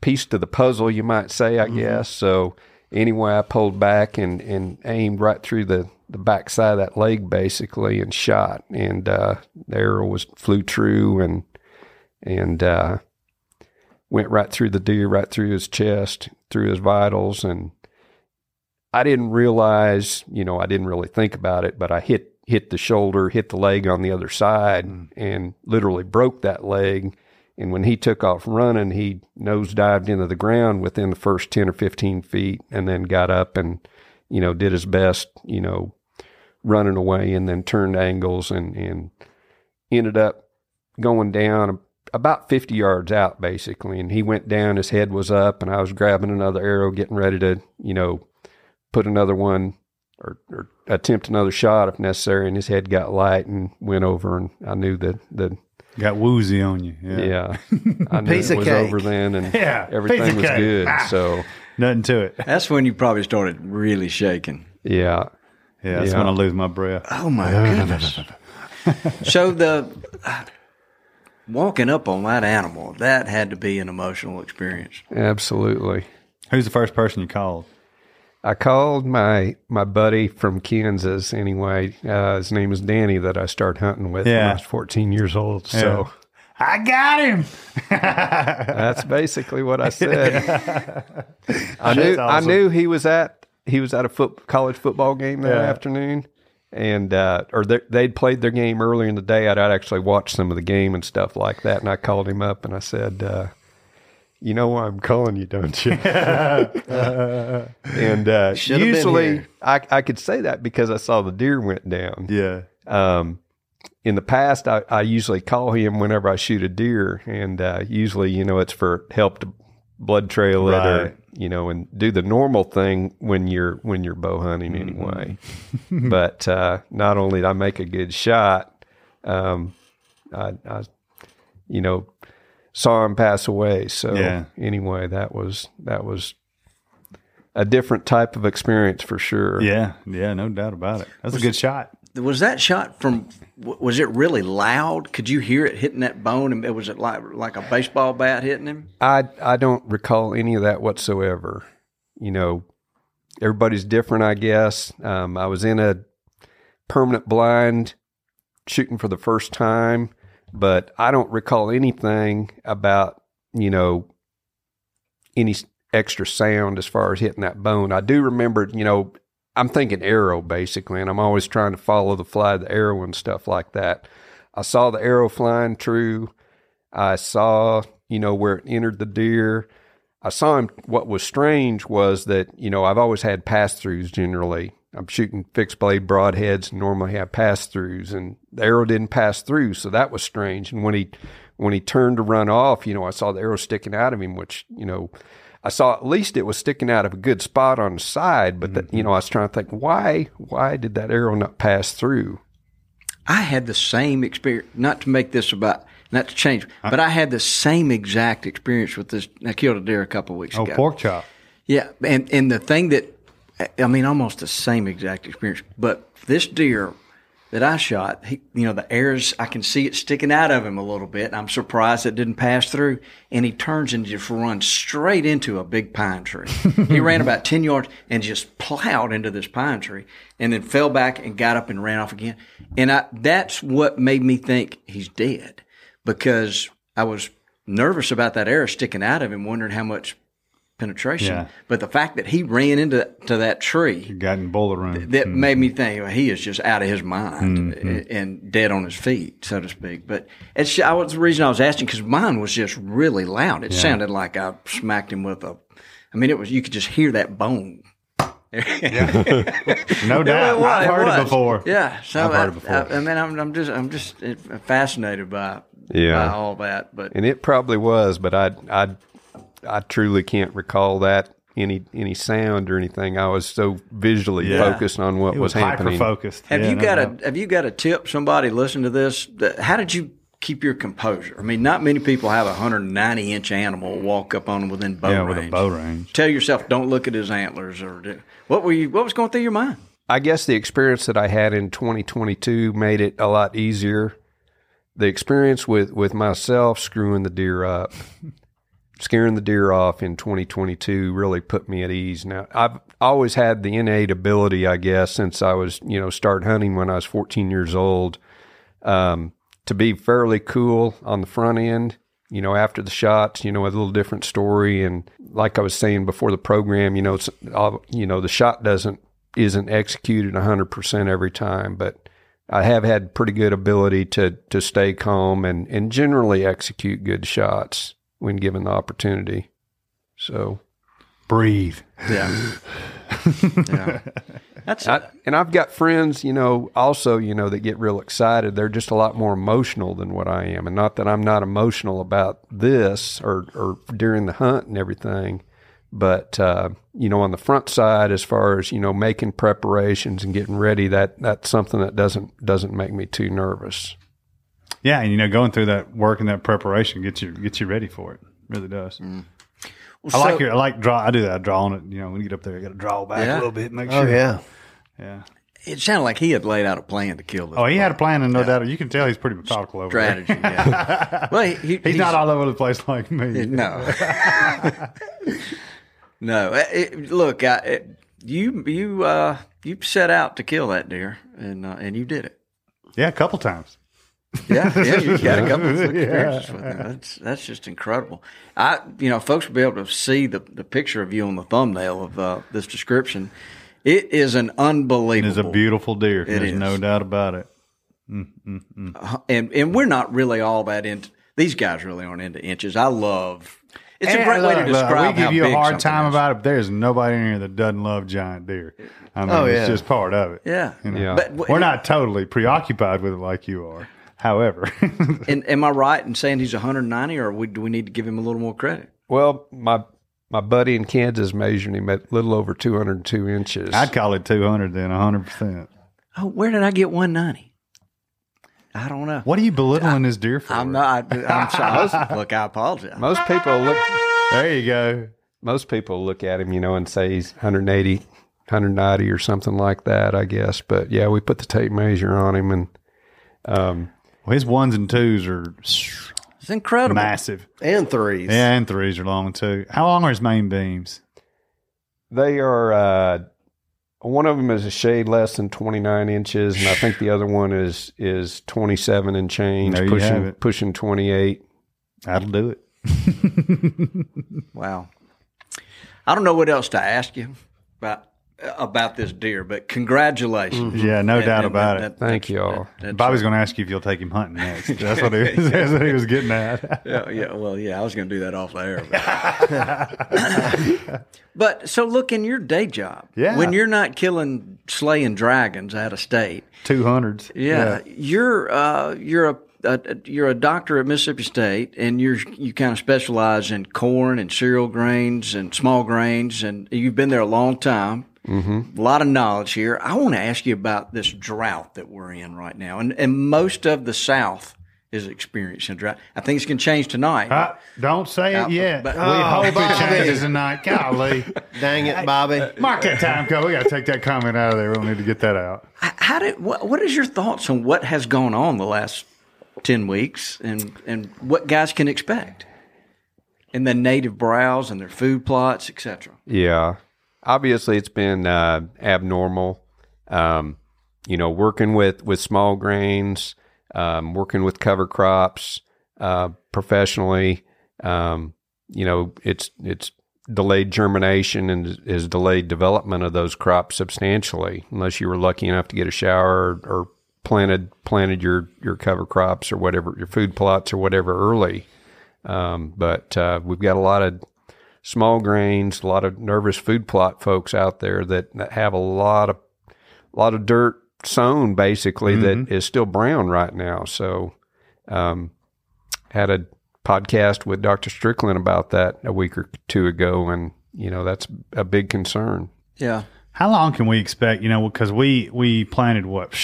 piece to the puzzle, you might say, I guess. So anyway, I pulled back and, and aimed right through the, the backside of that leg basically and shot. And uh, the arrow was flew true and and uh, went right through the deer, right through his chest, through his vitals, and I didn't realize, you know, I didn't really think about it, but I hit hit the shoulder, hit the leg on the other side, and literally broke that leg. And when he took off running, he nose dived into the ground within the first ten or fifteen feet, and then got up and, you know, did his best, you know, running away, and then turned angles and and ended up going down about 50 yards out basically and he went down his head was up and i was grabbing another arrow getting ready to you know put another one or, or attempt another shot if necessary and his head got light and went over and i knew that the Got woozy on you. Yeah. yeah, [LAUGHS] I knew Piece it of was cake. over then and [LAUGHS] Yeah, everything was cake. good Ah. so Nothing to it. That's when you probably started really shaking. yeah Yeah, that's Yeah. when I lose my breath. Oh my goodness! [LAUGHS] so the walking up on that animal that had to be an emotional experience. absolutely Who's the first person you called? I called my my buddy from Kansas anyway. Uh, his name is Danny that I started hunting with when Yeah. I was 14 years old. So I got him. [LAUGHS] that's basically what I said. [LAUGHS] I knew That's I knew he was at he was at a foot, college football game that Yeah. afternoon, and uh, or they, they'd played their game earlier in the day. I'd, I'd actually watched some of the game and stuff like that, and I called him up and I said. Uh, you know why I'm calling you, don't you? [LAUGHS] and uh, Should have been usually. I, I could say that because I saw the deer went down. Yeah. Um, in the past, I, I usually call him whenever I shoot a deer, and uh, usually, you know, it's for help to blood trail it, or you know, and do the normal thing when you're when you're bow hunting anyway. but uh, not only did I make a good shot, um, I, I, you know, saw him pass away. So Yeah. anyway, that was that was a different type of experience for sure. Yeah. Yeah. No doubt about it. That's a good shot. Was that shot from? Was it really loud? Could you hear it hitting that bone? And was it like like a baseball bat hitting him? I I don't recall any of that whatsoever. You know, everybody's different, I guess. Um, I was in a permanent blind shooting for the first time, but I don't recall anything about you know any extra sound as far as hitting that bone. I do remember, you know, I'm thinking arrow basically, and I'm always trying to follow the fly of the arrow and stuff like that. I saw the arrow flying true. I saw, you know, where it entered the deer. I saw him. What was strange was that, you know, I've always had pass throughs generally. I'm shooting fixed blade broadheads and normally have pass throughs, and the arrow didn't pass through. So that was strange. And when he, when he turned to run off, you know, I saw the arrow sticking out of him, which, you know, I saw at least it was sticking out of a good spot on the side. But, that, you mm-hmm. know, I was trying to think, why, why did that arrow not pass through? I had the same experience. Not to make this about, not to change, but I had the same exact experience with this. I killed a deer a couple of weeks Oh, ago. Oh, pork chop. Yeah, and and the thing that I mean, almost the same exact experience. But this deer that I shot, he, you know, the airs I can see it sticking out of him a little bit. I'm surprised it didn't pass through, and he turns and just runs straight into a big pine tree. he ran [LAUGHS] about ten yards and just plowed into this pine tree, and then fell back and got up and ran off again. And I, that's what made me think he's dead because I was nervous about that arrow sticking out of him, wondering how much penetration. Yeah. But the fact that he ran into to that tree Got in bullet room. that hmm. made me think well, he is just out of his mind Mm-hmm. and dead on his feet, so to speak. But it's I was the reason I was asking because mine was just really loud. It sounded like I smacked him with a. I mean, it was you could just hear that bone. [LAUGHS] No doubt. I've heard was. it before. Yeah, so I've heard it before. I, I mean, I'm, I'm just I'm just uh, fascinated by Yeah. by all that. But and it probably was, but I I I truly can't recall that any any sound or anything. I was so visually Yeah. focused on what It was, was, happening. hyper focused. Have you got a Have you got a tip? Somebody listen to this. How did you keep your composure? I mean, not many people have a 190 inch animal walk up on them within bow yeah range. with a bow range? Tell yourself, don't look at his antlers, or do- what were you? What was going through your mind? I guess the experience that I had in 2022 made it a lot easier. The experience with with myself screwing the deer up, scaring the deer off in 2022 really put me at ease. Now I've always had the innate ability, I guess, since I was you know started hunting when I was 14 years old, um, to be fairly cool on the front end you know, after the shots, you know, a little different story. And like I was saying before the program, you know, it's, all- you know, the shot doesn't isn't executed 100% every time, but I have had pretty good ability to to stay calm and and generally execute good shots when given the opportunity. So Breathe. Yeah. [LAUGHS] yeah. That's I, and I've got friends, you know, also, you know, that get real excited. They're just a lot more emotional than what I am. And not that I'm not emotional about this or, or during the hunt and everything. But, uh, you know, on the front side, as far as, you know, making preparations and getting ready, that, that's something that doesn't, doesn't make me too nervous. Yeah, and you know, going through that work and that preparation gets you gets you ready for it. really does. I like so- your I like draw. I do that. I draw on it. You know, when you get up there, you got to draw back Yeah. a little bit. Make sure. Oh sure. yeah. yeah. It sounded like he had laid out a plan to kill this. Oh, he had a plan, and no doubt you can tell he's pretty methodical over strategy. there. Yeah. [LAUGHS] well, he, he- he's, not all over the place like me. No. [LAUGHS] no. It- it- look, I, it, you you uh, you set out to kill that deer, and uh, and you did it. Yeah, a couple times. Yeah, yeah, you [LAUGHS] got a couple of Yeah. experiences with him. That's that's just incredible. I, you know, folks will be able to see the the picture of you on the thumbnail of uh, this description. It is an unbelievable. It's a beautiful deer. There's is. no doubt about it. Mm, mm, mm. Uh-huh. and and we're not really all that into. These guys really aren't into inches. I love. It's a And great way to look, look, describe We give how you a hard time is. about it. But there's nobody in here that doesn't love giant deer. I mean, Oh, it's just part of it. Yeah. You know? Yeah. But w- We're not totally preoccupied with it like you are. However, [LAUGHS] And am I right in saying he's 190, or we, do we need to give him a little more credit? Well, my, my buddy in Kansas measured him at a little over 202 inches. I'd call it 200 then 100%. Oh, where did I get 190? I don't know. What are you belittling this deer for? I'm not. I'm sorry. [LAUGHS] Look, I apologize. Most people look. There you go. most people look at him, you know, and say he's 180, 190 or something like that, I guess. But yeah, we put the tape measure on him and um, Well, his ones and twos are It's incredible. massive. And threes. Yeah, and threes are long too. How long are his main beams? they are, uh, one of them is a shade less than 29 inches, and I think the other one is is 27 and change, There you pushing have it. pushing 28. That'll do it. Wow. I don't know what else to ask you about about this deer, but congratulations. Yeah, no And- doubt and about that- it. Thank you all. that's- Bobby's going to ask you if you'll take him hunting next. [LAUGHS] That's what he, that's what he was getting at. [LAUGHS] Yeah, yeah. Well, yeah, I was going to do that off the air. But. [LAUGHS] But, so look in your day job. Yeah. When you're not killing, slaying dragons out of state. Two hundreds. Yeah, you're uh, you're a, a you're a doctor at Mississippi State, and you're you kind of specialize in corn and cereal grains and small grains, and you've been there a long time. Mm-hmm. A lot of knowledge here. I want to ask you about this drought that we're in right now, and and most of the South is experiencing drought. I think it's going to change tonight. Uh, don't say Uh, it yet. but- we Oh, hope it changes tonight. Golly. [LAUGHS] Dang it, Bobby. Mark that time code. We got to take that comment out of there. We'll need to get that out. How did what, what is your thoughts on what has gone on the last ten weeks, and and what guys can expect, and the native browse and their food plots, etc. Yeah. Obviously, it's been uh, abnormal. Um, you know, working with, with small grains, um, working with cover crops uh, professionally. Um, you know, it's it's delayed germination and is delayed development of those crops substantially, unless you were lucky enough to get a shower or, or planted planted your your cover crops or whatever your food plots or whatever early. Um, but uh, we've got a lot of small grains, a lot of nervous food plot folks out there that, that have a lot of a lot of dirt sown basically that is still brown right now. So um, had a podcast with Dr. Strickland about that a week or two ago and you know that's a big concern. Yeah, How long can we expect? You know, because we we planted what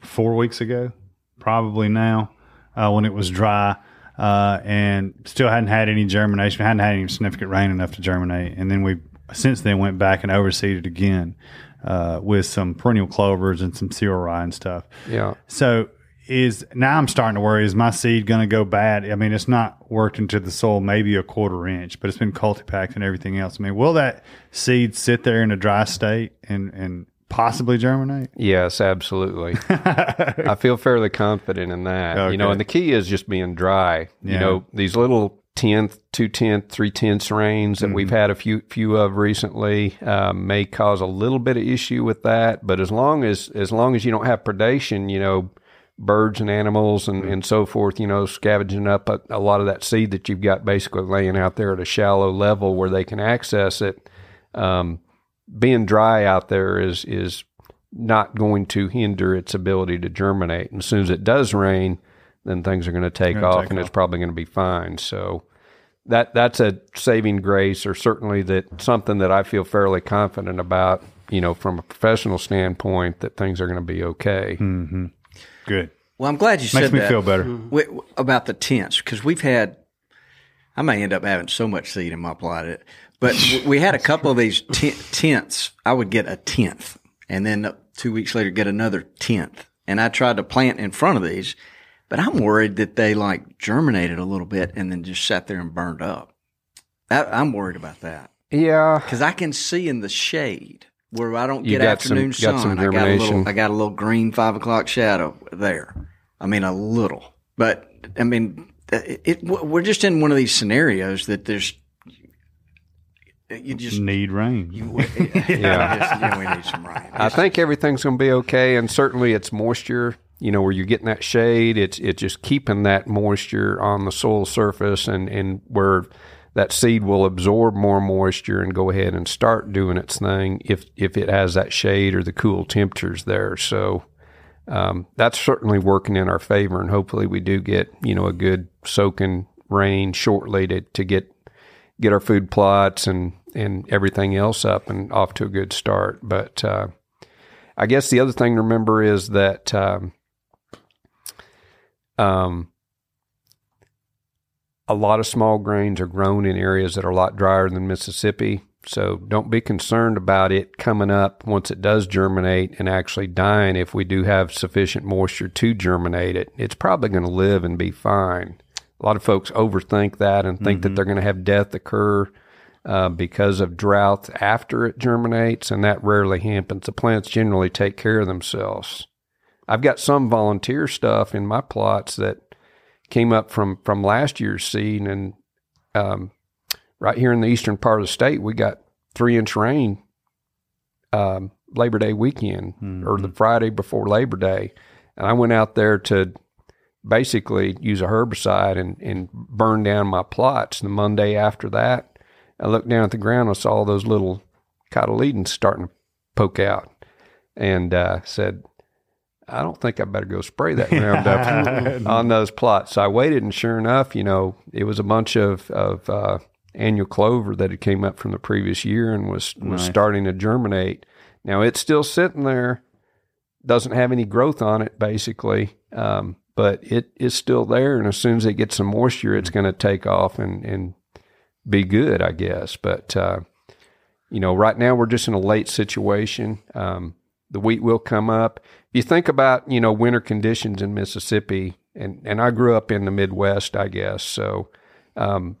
four weeks ago, probably now, uh, when it was dry, uh, and still hadn't had any germination. hadn't had any significant rain enough to germinate, and then we since then went back and overseeded again uh, with some perennial clovers and some cereal rye and stuff. Yeah. So is now I'm starting to worry. Is my seed going to go bad? I mean, it's not worked into the soil, maybe a quarter inch, but it's been cultipacked and everything else. I mean, will that seed sit there in a dry state and and possibly germinate? Yes, absolutely. [LAUGHS] I feel fairly confident in that. You know, and the key is just being dry. Yeah. You know, these little tenth, two tenth, three tenths rains that Mm-hmm. we've had a few few of recently um, may cause a little bit of issue with that. But as long as as long as you don't have predation, you know, birds and animals and, and so forth, you know, scavenging up a, a lot of that seed that you've got basically laying out there at a shallow level where they can access it. Um, being dry out there is is not going to hinder its ability to germinate. And as soon as it does rain, then things are going to take Gonna off, take and off. it's probably going to be fine. So that that's a saving grace, or certainly that something that I feel fairly confident about. You know, from a professional standpoint, that things are going to be okay. Mm-hmm. Good. Well, I'm glad you Makes said that. Makes me feel better. Wi- about the tents because we've had. I may end up having so much seed in my plot, it- but [LAUGHS] we had a couple of these ten- tenths. I would get a tenth, and then two weeks later get another tenth. And I tried to plant in front of these, but I'm worried that they like germinated a little bit and then just sat there and burned up. I, I'm worried about that Yeah, because I can see in the shade where I don't You get got some- afternoon got some sun. I got a little. I got a little green five o'clock shadow there. I mean, a little, but I mean, it, it, we're just in one of these scenarios that there's you just Need rain. you, [LAUGHS] yeah, just, yeah, we need some rain. I think everything's going to be okay, and certainly it's moisture. You know, where you're getting that shade, it's it's just keeping that moisture on the soil surface, and and where that seed will absorb more moisture and go ahead and start doing its thing if if it has that shade or the cool temperatures there. So um, that's certainly working in our favor, and hopefully we do get you know a good soaking rain shortly to to get get our food plots and and everything else up and off to a good start. But uh, I guess the other thing to remember is that um, um, a lot of small grains are grown in areas that are a lot drier than Mississippi. So don't be concerned about it coming up once it does germinate and actually dying if we do have sufficient moisture to germinate it. It's probably going to live and be fine. A lot of folks overthink that and think that they're going to have death occur uh, because of drought after it germinates, and that rarely happens. The plants generally take care of themselves. I've got some volunteer stuff in my plots that came up from from last year's seed, and um, right here in the eastern part of the state, we got three inch rain um, Labor Day weekend or the Friday before Labor Day, and I went out there to basically use a herbicide and, and burn down my plots. The Monday after that, I looked down at the ground and saw all those little cotyledons starting to poke out, and uh, said, "I don't think I better go spray that ground up [LAUGHS] on those plots." So I waited, and sure enough, you know, it was a bunch of of uh, annual clover that had came up from the previous year and was was Nice. starting to germinate. Now it's still sitting there, doesn't have any growth on it, basically. Um, but it is still there, and as soon as it gets some moisture, it's going to take off and and be good, I guess. But uh, you know, right now we're just in a late situation. Um, the wheat will come up. If you think about you know winter conditions in Mississippi, and and I grew up in the Midwest, I guess. So um,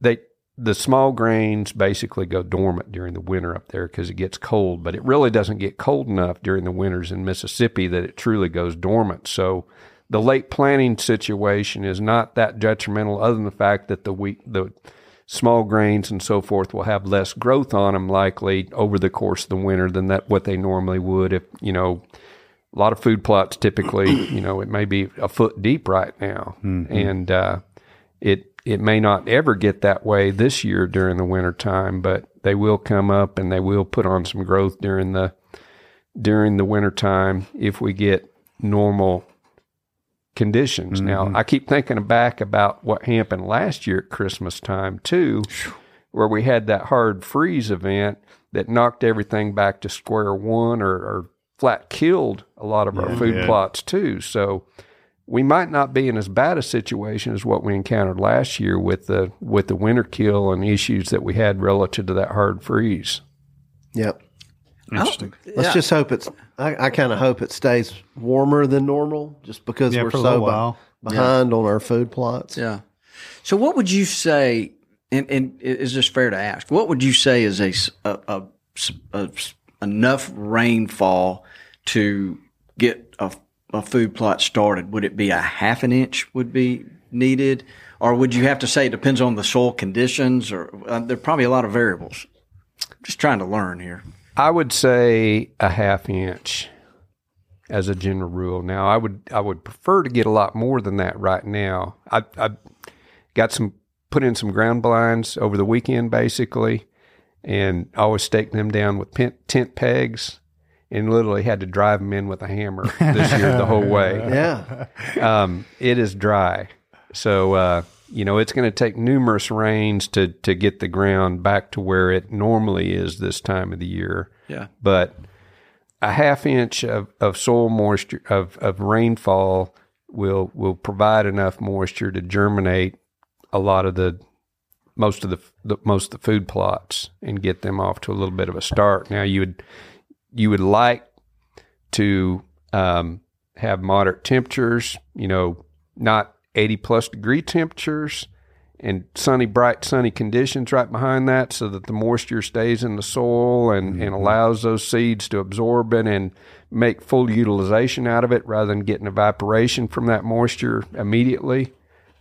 they the small grains basically go dormant during the winter up there because it gets cold, but it really doesn't get cold enough during the winters in Mississippi that it truly goes dormant. So the late planting situation is not that detrimental, other than the fact that the wheat, the small grains and so forth will have less growth on them likely over the course of the winter than that what they normally would if you know a lot of food plots typically you know it may be a foot deep right now. And uh, it it may not ever get that way this year during the winter time but they will come up and they will put on some growth during the during the winter time if we get normal conditions. Now, mm-hmm. I keep thinking back about what happened last year at Christmas time too, where we had that hard freeze event that knocked everything back to square one or, or flat killed a lot of our food Yeah. plots too. So we might not be in as bad a situation as what we encountered last year with the with the winter kill and issues that we had relative to that hard freeze. Yep. Interesting. Let's just hope it's. I, I kind of hope it stays warmer than normal, just because Yeah, we're so little be- while. behind on our food plots. Yeah. So, what would you say? And, and is this fair to ask? What would you say is a s- a, a s- a s- enough rainfall to get a, a food plot started? Would it be a half an inch would be needed, or would you have to say it depends on the soil conditions? Or uh, there are probably a lot of variables. Just trying to learn here. I would say a half inch as a general rule. Now, I would I would prefer to get a lot more than that right now. I I got some put in some ground blinds over the weekend basically, and always stake them down with pen, tent pegs, and literally had to drive them in with a hammer this year the whole way. [LAUGHS] Yeah. Um, it is dry, so uh, you know it's going to take numerous rains to to get the ground back to where it normally is this time of the year Yeah. but a half inch of, of soil moisture of, of rainfall will will provide enough moisture to germinate a lot of the most of the, the most of the food plots and get them off to a little bit of a start. Now you would you would like to um, have moderate temperatures, you know, not 80 plus degree temperatures and sunny, bright, sunny conditions right behind that so that the moisture stays in the soil and, and allows those seeds to absorb it and make full utilization out of it rather than getting evaporation from that moisture immediately.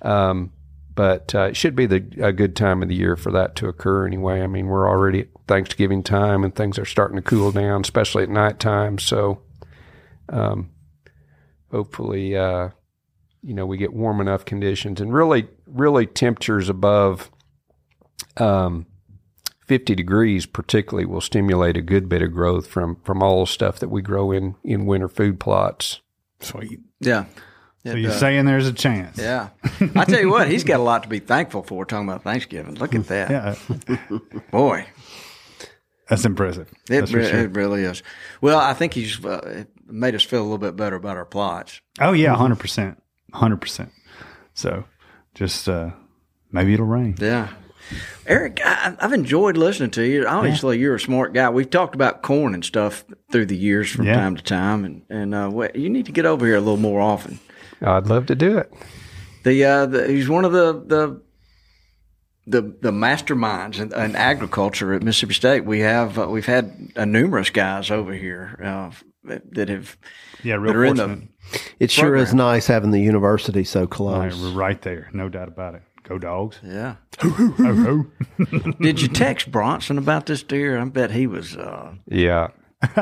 Um, but uh, it should be the, a good time of the year for that to occur anyway. I mean, we're already at Thanksgiving time and things are starting to cool down, especially at nighttime. So um, hopefully, uh, you know, we get warm enough conditions and really, really temperatures above um, 50 degrees, particularly, will stimulate a good bit of growth from from all the stuff that we grow in in winter food plots. Sweet. Yeah. So It, you're uh, saying there's a chance? Yeah. [LAUGHS] I tell you what, he's got a lot to be thankful for talking about Thanksgiving. Look at that. Yeah. [LAUGHS] Boy, That's impressive. it, That's re- sure. it really is. Well, I think he's uh, made us feel a little bit better about our plots. Oh yeah, hundred percent, hundred percent. So, just uh, maybe it'll rain. Yeah. Erick, I, I've enjoyed listening to you. Obviously, you're a smart guy. We've talked about corn and stuff through the years from Yeah. time to time, and and uh, what- you need to get over here a little more often. I'd love to do it. The, uh, the he's one of the the the, the masterminds in, in agriculture at Mississippi State. We have uh, we've had uh, numerous guys over here uh, that have Yeah, that real are in fortunate. the It sure is nice having the university so Right, close. we're right there, no doubt about it. Go dogs! yeah. Ho ho! [LAUGHS] Did you text Bronson about this deer? I bet he was uh, Yeah. [LAUGHS]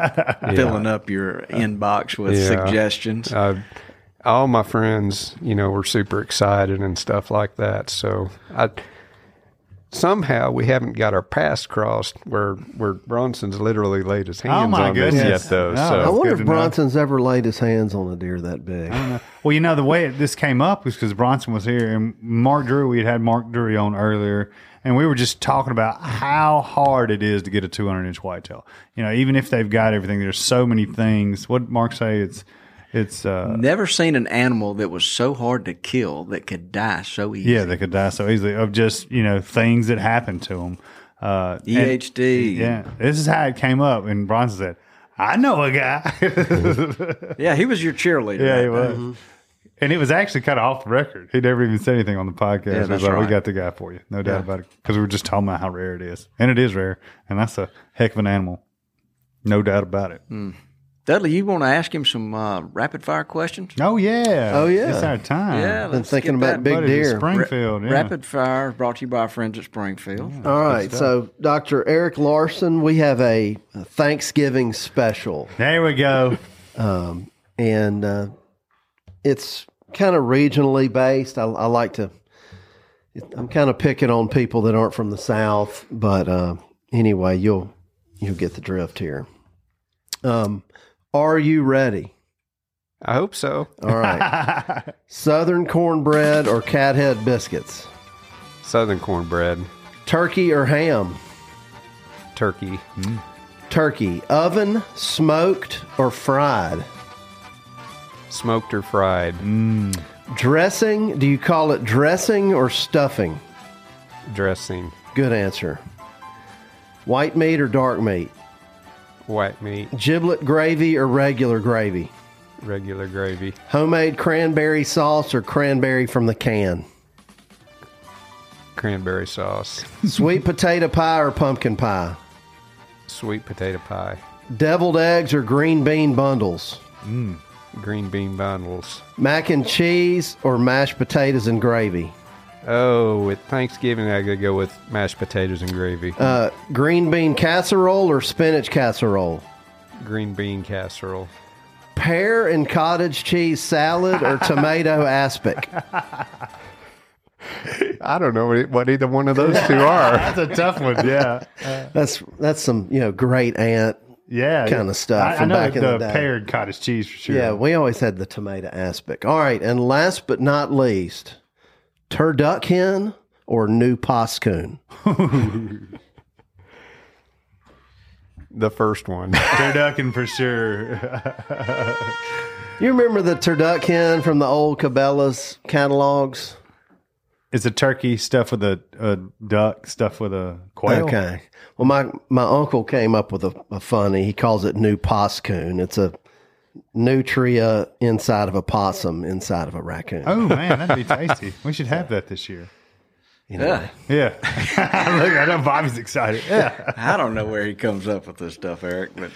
filling up your inbox with Yeah. suggestions. uh, all my friends, you know, were super excited and stuff like that. So I somehow we haven't got our paths crossed where where Bronson's literally laid his oh, hands Oh, my on this goodness. yet, though. Oh, I so that's wonder if to know. Bronson's ever laid his hands on a deer that big. Well, you know the way it, this came up was because Bronson was here and Mark Drury. We had had Mark Drury on earlier, and we were just talking about how hard it is to get a 200 inch whitetail. You know, even if they've got everything, there's so many things. What did Mark say? It's it's uh, Never seen an animal that was so hard to kill that could die so easy. yeah, they could die so easily of just you know things that happened to them. Uh, and- EHD. yeah, this is how it came up, and Bronson said, "I know a guy." [LAUGHS] Yeah, he was your cheerleader. Yeah, he was. there. And it was actually kind of off the record. He never even said anything on the podcast. Yeah, that's like, right. We got the guy for you. No doubt about it. Because we were just talking about how rare it is. And it is rare. And that's a heck of an animal. No doubt about it. Dudley, you want to ask him some uh, rapid fire questions? Oh, yeah. Oh, yeah. It's our time. Yeah, Been let's thinking about that big Buddy to deer. Springfield. yeah. Rapid fire brought to you by our friends at Springfield. All right, so Dr. Erick Larson, we have a, a Thanksgiving special, There we go. and uh, it's kind of regionally based. I, I like to. I'm kind of picking on people that aren't from the South, but uh, anyway, you'll you'll get the drift here. Um, are you ready? I hope so. All right. [LAUGHS] Southern cornbread or cathead biscuits? Southern cornbread, Turkey or ham? turkey, hmm. Turkey. Oven, smoked, or fried? smoked or fried, hmm. Dressing, do you call it dressing or stuffing? dressing, Good answer. White meat or dark meat? White meat, Giblet gravy or regular gravy? regular gravy, Homemade cranberry sauce or cranberry from the can? cranberry sauce, [LAUGHS] Sweet potato pie or pumpkin pie? sweet potato pie, Deviled eggs or green bean bundles? Mm, green bean bundles. Mac and cheese or mashed potatoes and gravy? Oh, with Thanksgiving I gotta go with mashed potatoes and gravy. Uh, green bean casserole or spinach casserole? Green bean casserole. Pear and cottage cheese salad or [LAUGHS] tomato aspic? I don't know what- what either one of those two are. [LAUGHS] That's a tough one. [LAUGHS] Yeah. That's that's some you know great aunt Yeah. kind of stuff I, I from know back in the, the day. paired cottage cheese for sure. Yeah, we always had the tomato aspic. All right, and last but not least, turducken hen or new poscoon? [LAUGHS] The first one. [LAUGHS] Turducken for sure. You remember the turducken hen from the old Cabela's catalogs? it's a turkey stuffed with a, a duck stuffed with a quail. Okay. Well, my my uncle came up with a, a funny. He calls it new poscoon. It's a nutria inside of a possum inside of a raccoon. Oh man, that'd be [LAUGHS] tasty. We should have that this year. Yeah. Yeah. [LAUGHS] Look, I know Bobby's excited. Yeah. I don't know where he comes up with this stuff, Erick, but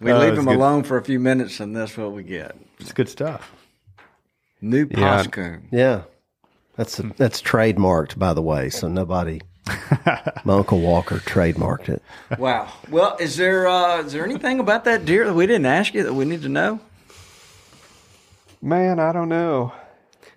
we Uh, leave him good. alone for a few minutes, and that's what we get. It's good stuff. New Yeah. Poscoon. Yeah, that's that's trademarked, by the way. So nobody. [LAUGHS] my uncle Walker trademarked it. Wow. Well, is there uh, is there anything about that deer that we didn't ask you that we need to know? Man, I don't know.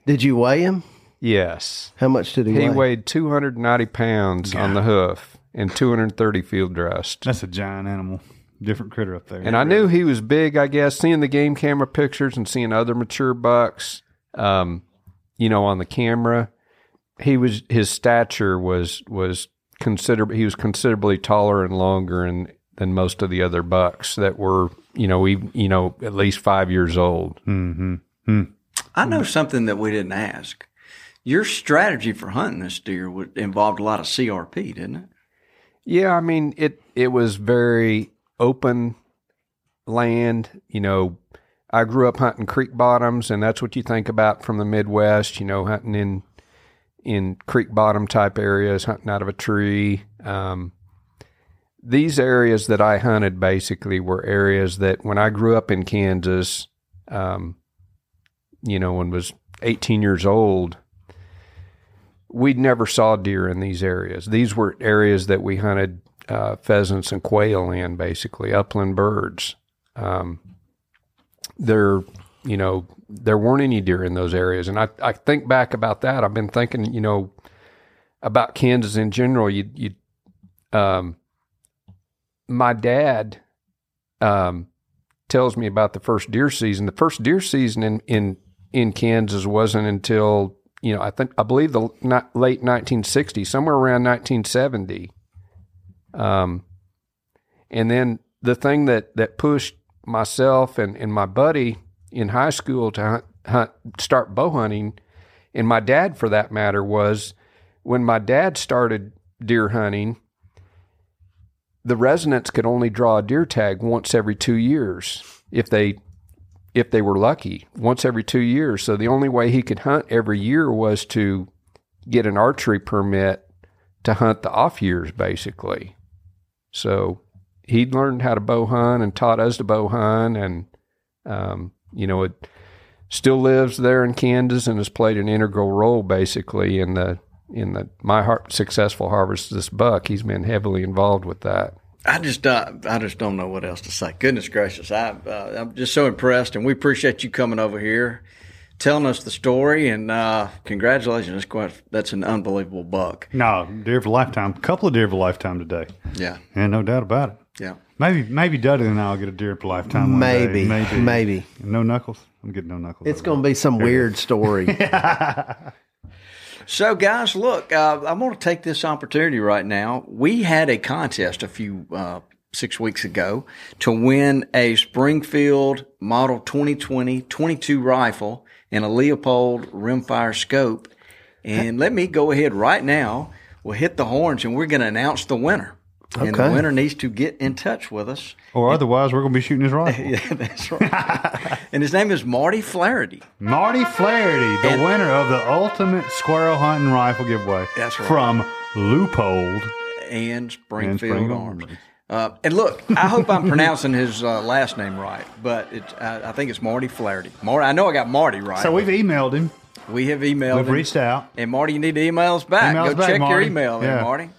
Did you weigh him? Yes. How much did he, He weigh? weighed 290 pounds on the hoof and 230 field dressed. That's a giant animal. Different critter up there. And I knew he was big, I guess, seeing the game camera pictures and seeing other mature bucks, um, you know, on the camera. He was his stature was was consider he was considerably taller and longer and than most of the other bucks that were, you know, we you know, at least five years old. Mm-hmm. I know something that we didn't ask. Your strategy for hunting this deer would involved a lot of CRP, didn't it? Yeah, I mean it. It was very open land. You know, I grew up hunting creek bottoms, and that's what you think about from the Midwest. You know, hunting in in creek bottom type areas, hunting out of a tree. Um, these areas that I hunted basically were areas that when I grew up in Kansas, um, you know, when was 18 years old, we never saw deer in these areas. These were areas that we hunted uh, pheasants and quail in, basically upland birds. Um, there, you know, there weren't any deer in those areas, and I, I think back about that. I've been thinking, you know, about Kansas in general. You, you, um, my dad, um, tells me about the first deer season. The first deer season in in in Kansas wasn't until you know I think I believe the not, late 1960s, somewhere around 1970. Um, and then the thing that that pushed myself and and my buddy in high school to hunt, hunt start bow hunting, and my dad for that matter was when my dad started deer hunting the residents could only draw a deer tag once every two years if they if they were lucky once every two years. So the only way he could hunt every year was to get an archery permit to hunt the off years basically. So he'd learned how to bow hunt and taught us to bow hunt and um, you know it still lives there in Kansas and has played an integral role basically in the in the my har- successful harvest of this buck. He's been heavily involved with that. I just uh, I just don't know what else to say. Goodness gracious, I uh, I'm just so impressed, and we appreciate you coming over here, telling us the story, and uh, congratulations. That's quite that's an unbelievable buck. No, deer of a lifetime. couple of deer of a lifetime today. Yeah, Yeah, no doubt about it. yeah. Maybe maybe Dudley and I'll get a deer of a lifetime. One day. Maybe, maybe, maybe. No knuckles. I'm getting no knuckles. It's going to be some weird story. [LAUGHS] So, guys, look, uh, I'm going to take this opportunity right now. We had a contest a few uh, six weeks ago to win a Springfield Model 2020 22 rifle and a Leupold rimfire scope. And let me go ahead right now. We'll hit the horns and we're going to announce the winner. And the winner needs to get in touch with us. Or otherwise, we're going to be shooting his [LAUGHS] rifle. Yeah, that's right. [LAUGHS] and his name is Marty Flaherty. Marty Flaherty, the And- winner of the ultimate squirrel hunting rifle giveaway. That's right. From Leupold. and Springfield, Springfield Arms. Arms. Uh, and look, I hope I'm pronouncing his uh, last name right, but it, I, I think it's Marty Flaherty. Marty, I know I got Marty right. So we've emailed him. we have emailed. We've him. reached out. And Marty, you need to email us back. Email us Go back, check your Marty. email there, Yeah. Marty.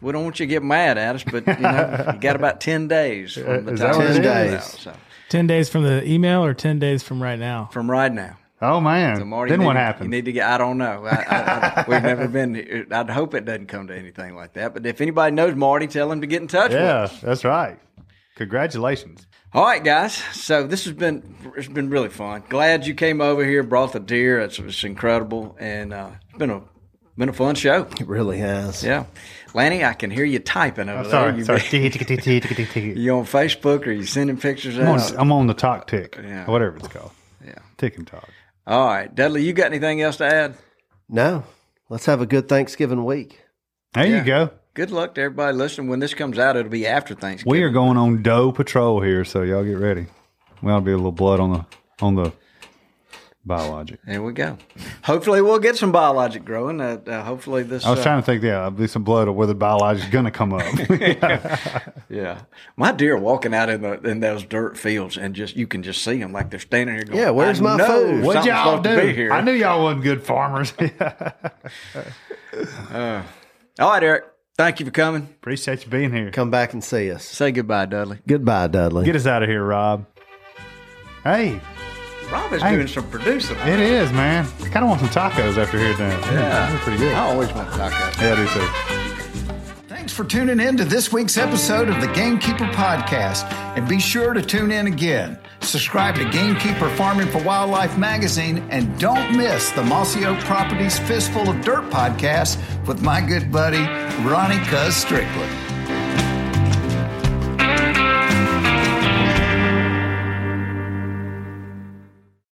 We don't want you to get mad at us, but you know, [LAUGHS] you got about ten days from the time that what this it goes is? out, so, 10 days from the email or 10 days from right now? from right now. Oh man! So Marty, then you what need- happened? You need to get. I don't know. I, I, I, we've never been. I'd hope it doesn't come to anything like that. But if anybody knows Marty, tell him to get in touch with yeah, us. that's right. Congratulations. All right, guys. So this has been it's been really fun. Glad you came over here, brought the deer. It's, it's incredible, and uh, it's been a been a fun show. It really has. Yeah, Lanny, I can hear you typing over I'm there. sorry. You, sorry. [LAUGHS] You on Facebook or you sending pictures I'm, out? on, I'm on the talk tick, Yeah. whatever it's called. Yeah. Tick and talk. All right, Dudley, you got anything else to add? No, let's have a good Thanksgiving week. There Yeah. you go. Good luck to everybody listening. When this comes out, it'll be after Thanksgiving. We are going on doe patrol here, so y'all get ready. Well, will be a little blood on the on the biologic. There we go. Hopefully, we'll get some biologic growing. Uh, uh, hopefully, this. I was uh, trying to think, yeah, there'll be some blood of whether biologic is going to come up. [LAUGHS] [LAUGHS] Yeah, my deer walking out in the in those dirt fields, and just you can just see them like they're standing here. Going, Yeah, where's I my know food? What'd y'all supposed to do? here. I knew y'all wasn't good farmers. [LAUGHS] All right, Erick. Thank you for coming. Appreciate you being here. Come back and see us. Say goodbye, Dudley. Goodbye, Dudley. Get us out of here, Rob. Hey, Rob is Hey. doing some producing. it is, man. I kind of want some tacos after here now. Yeah. they're pretty good. I always want tacos. Yeah, I do too. Thanks for tuning in to this week's episode of the Gamekeeper Podcast. And be sure to tune in again. Subscribe to Gamekeeper Farming for Wildlife magazine and don't miss the Mossy Oak Properties Fistful of Dirt podcast with my good buddy, Ronnie Cuz Strickland.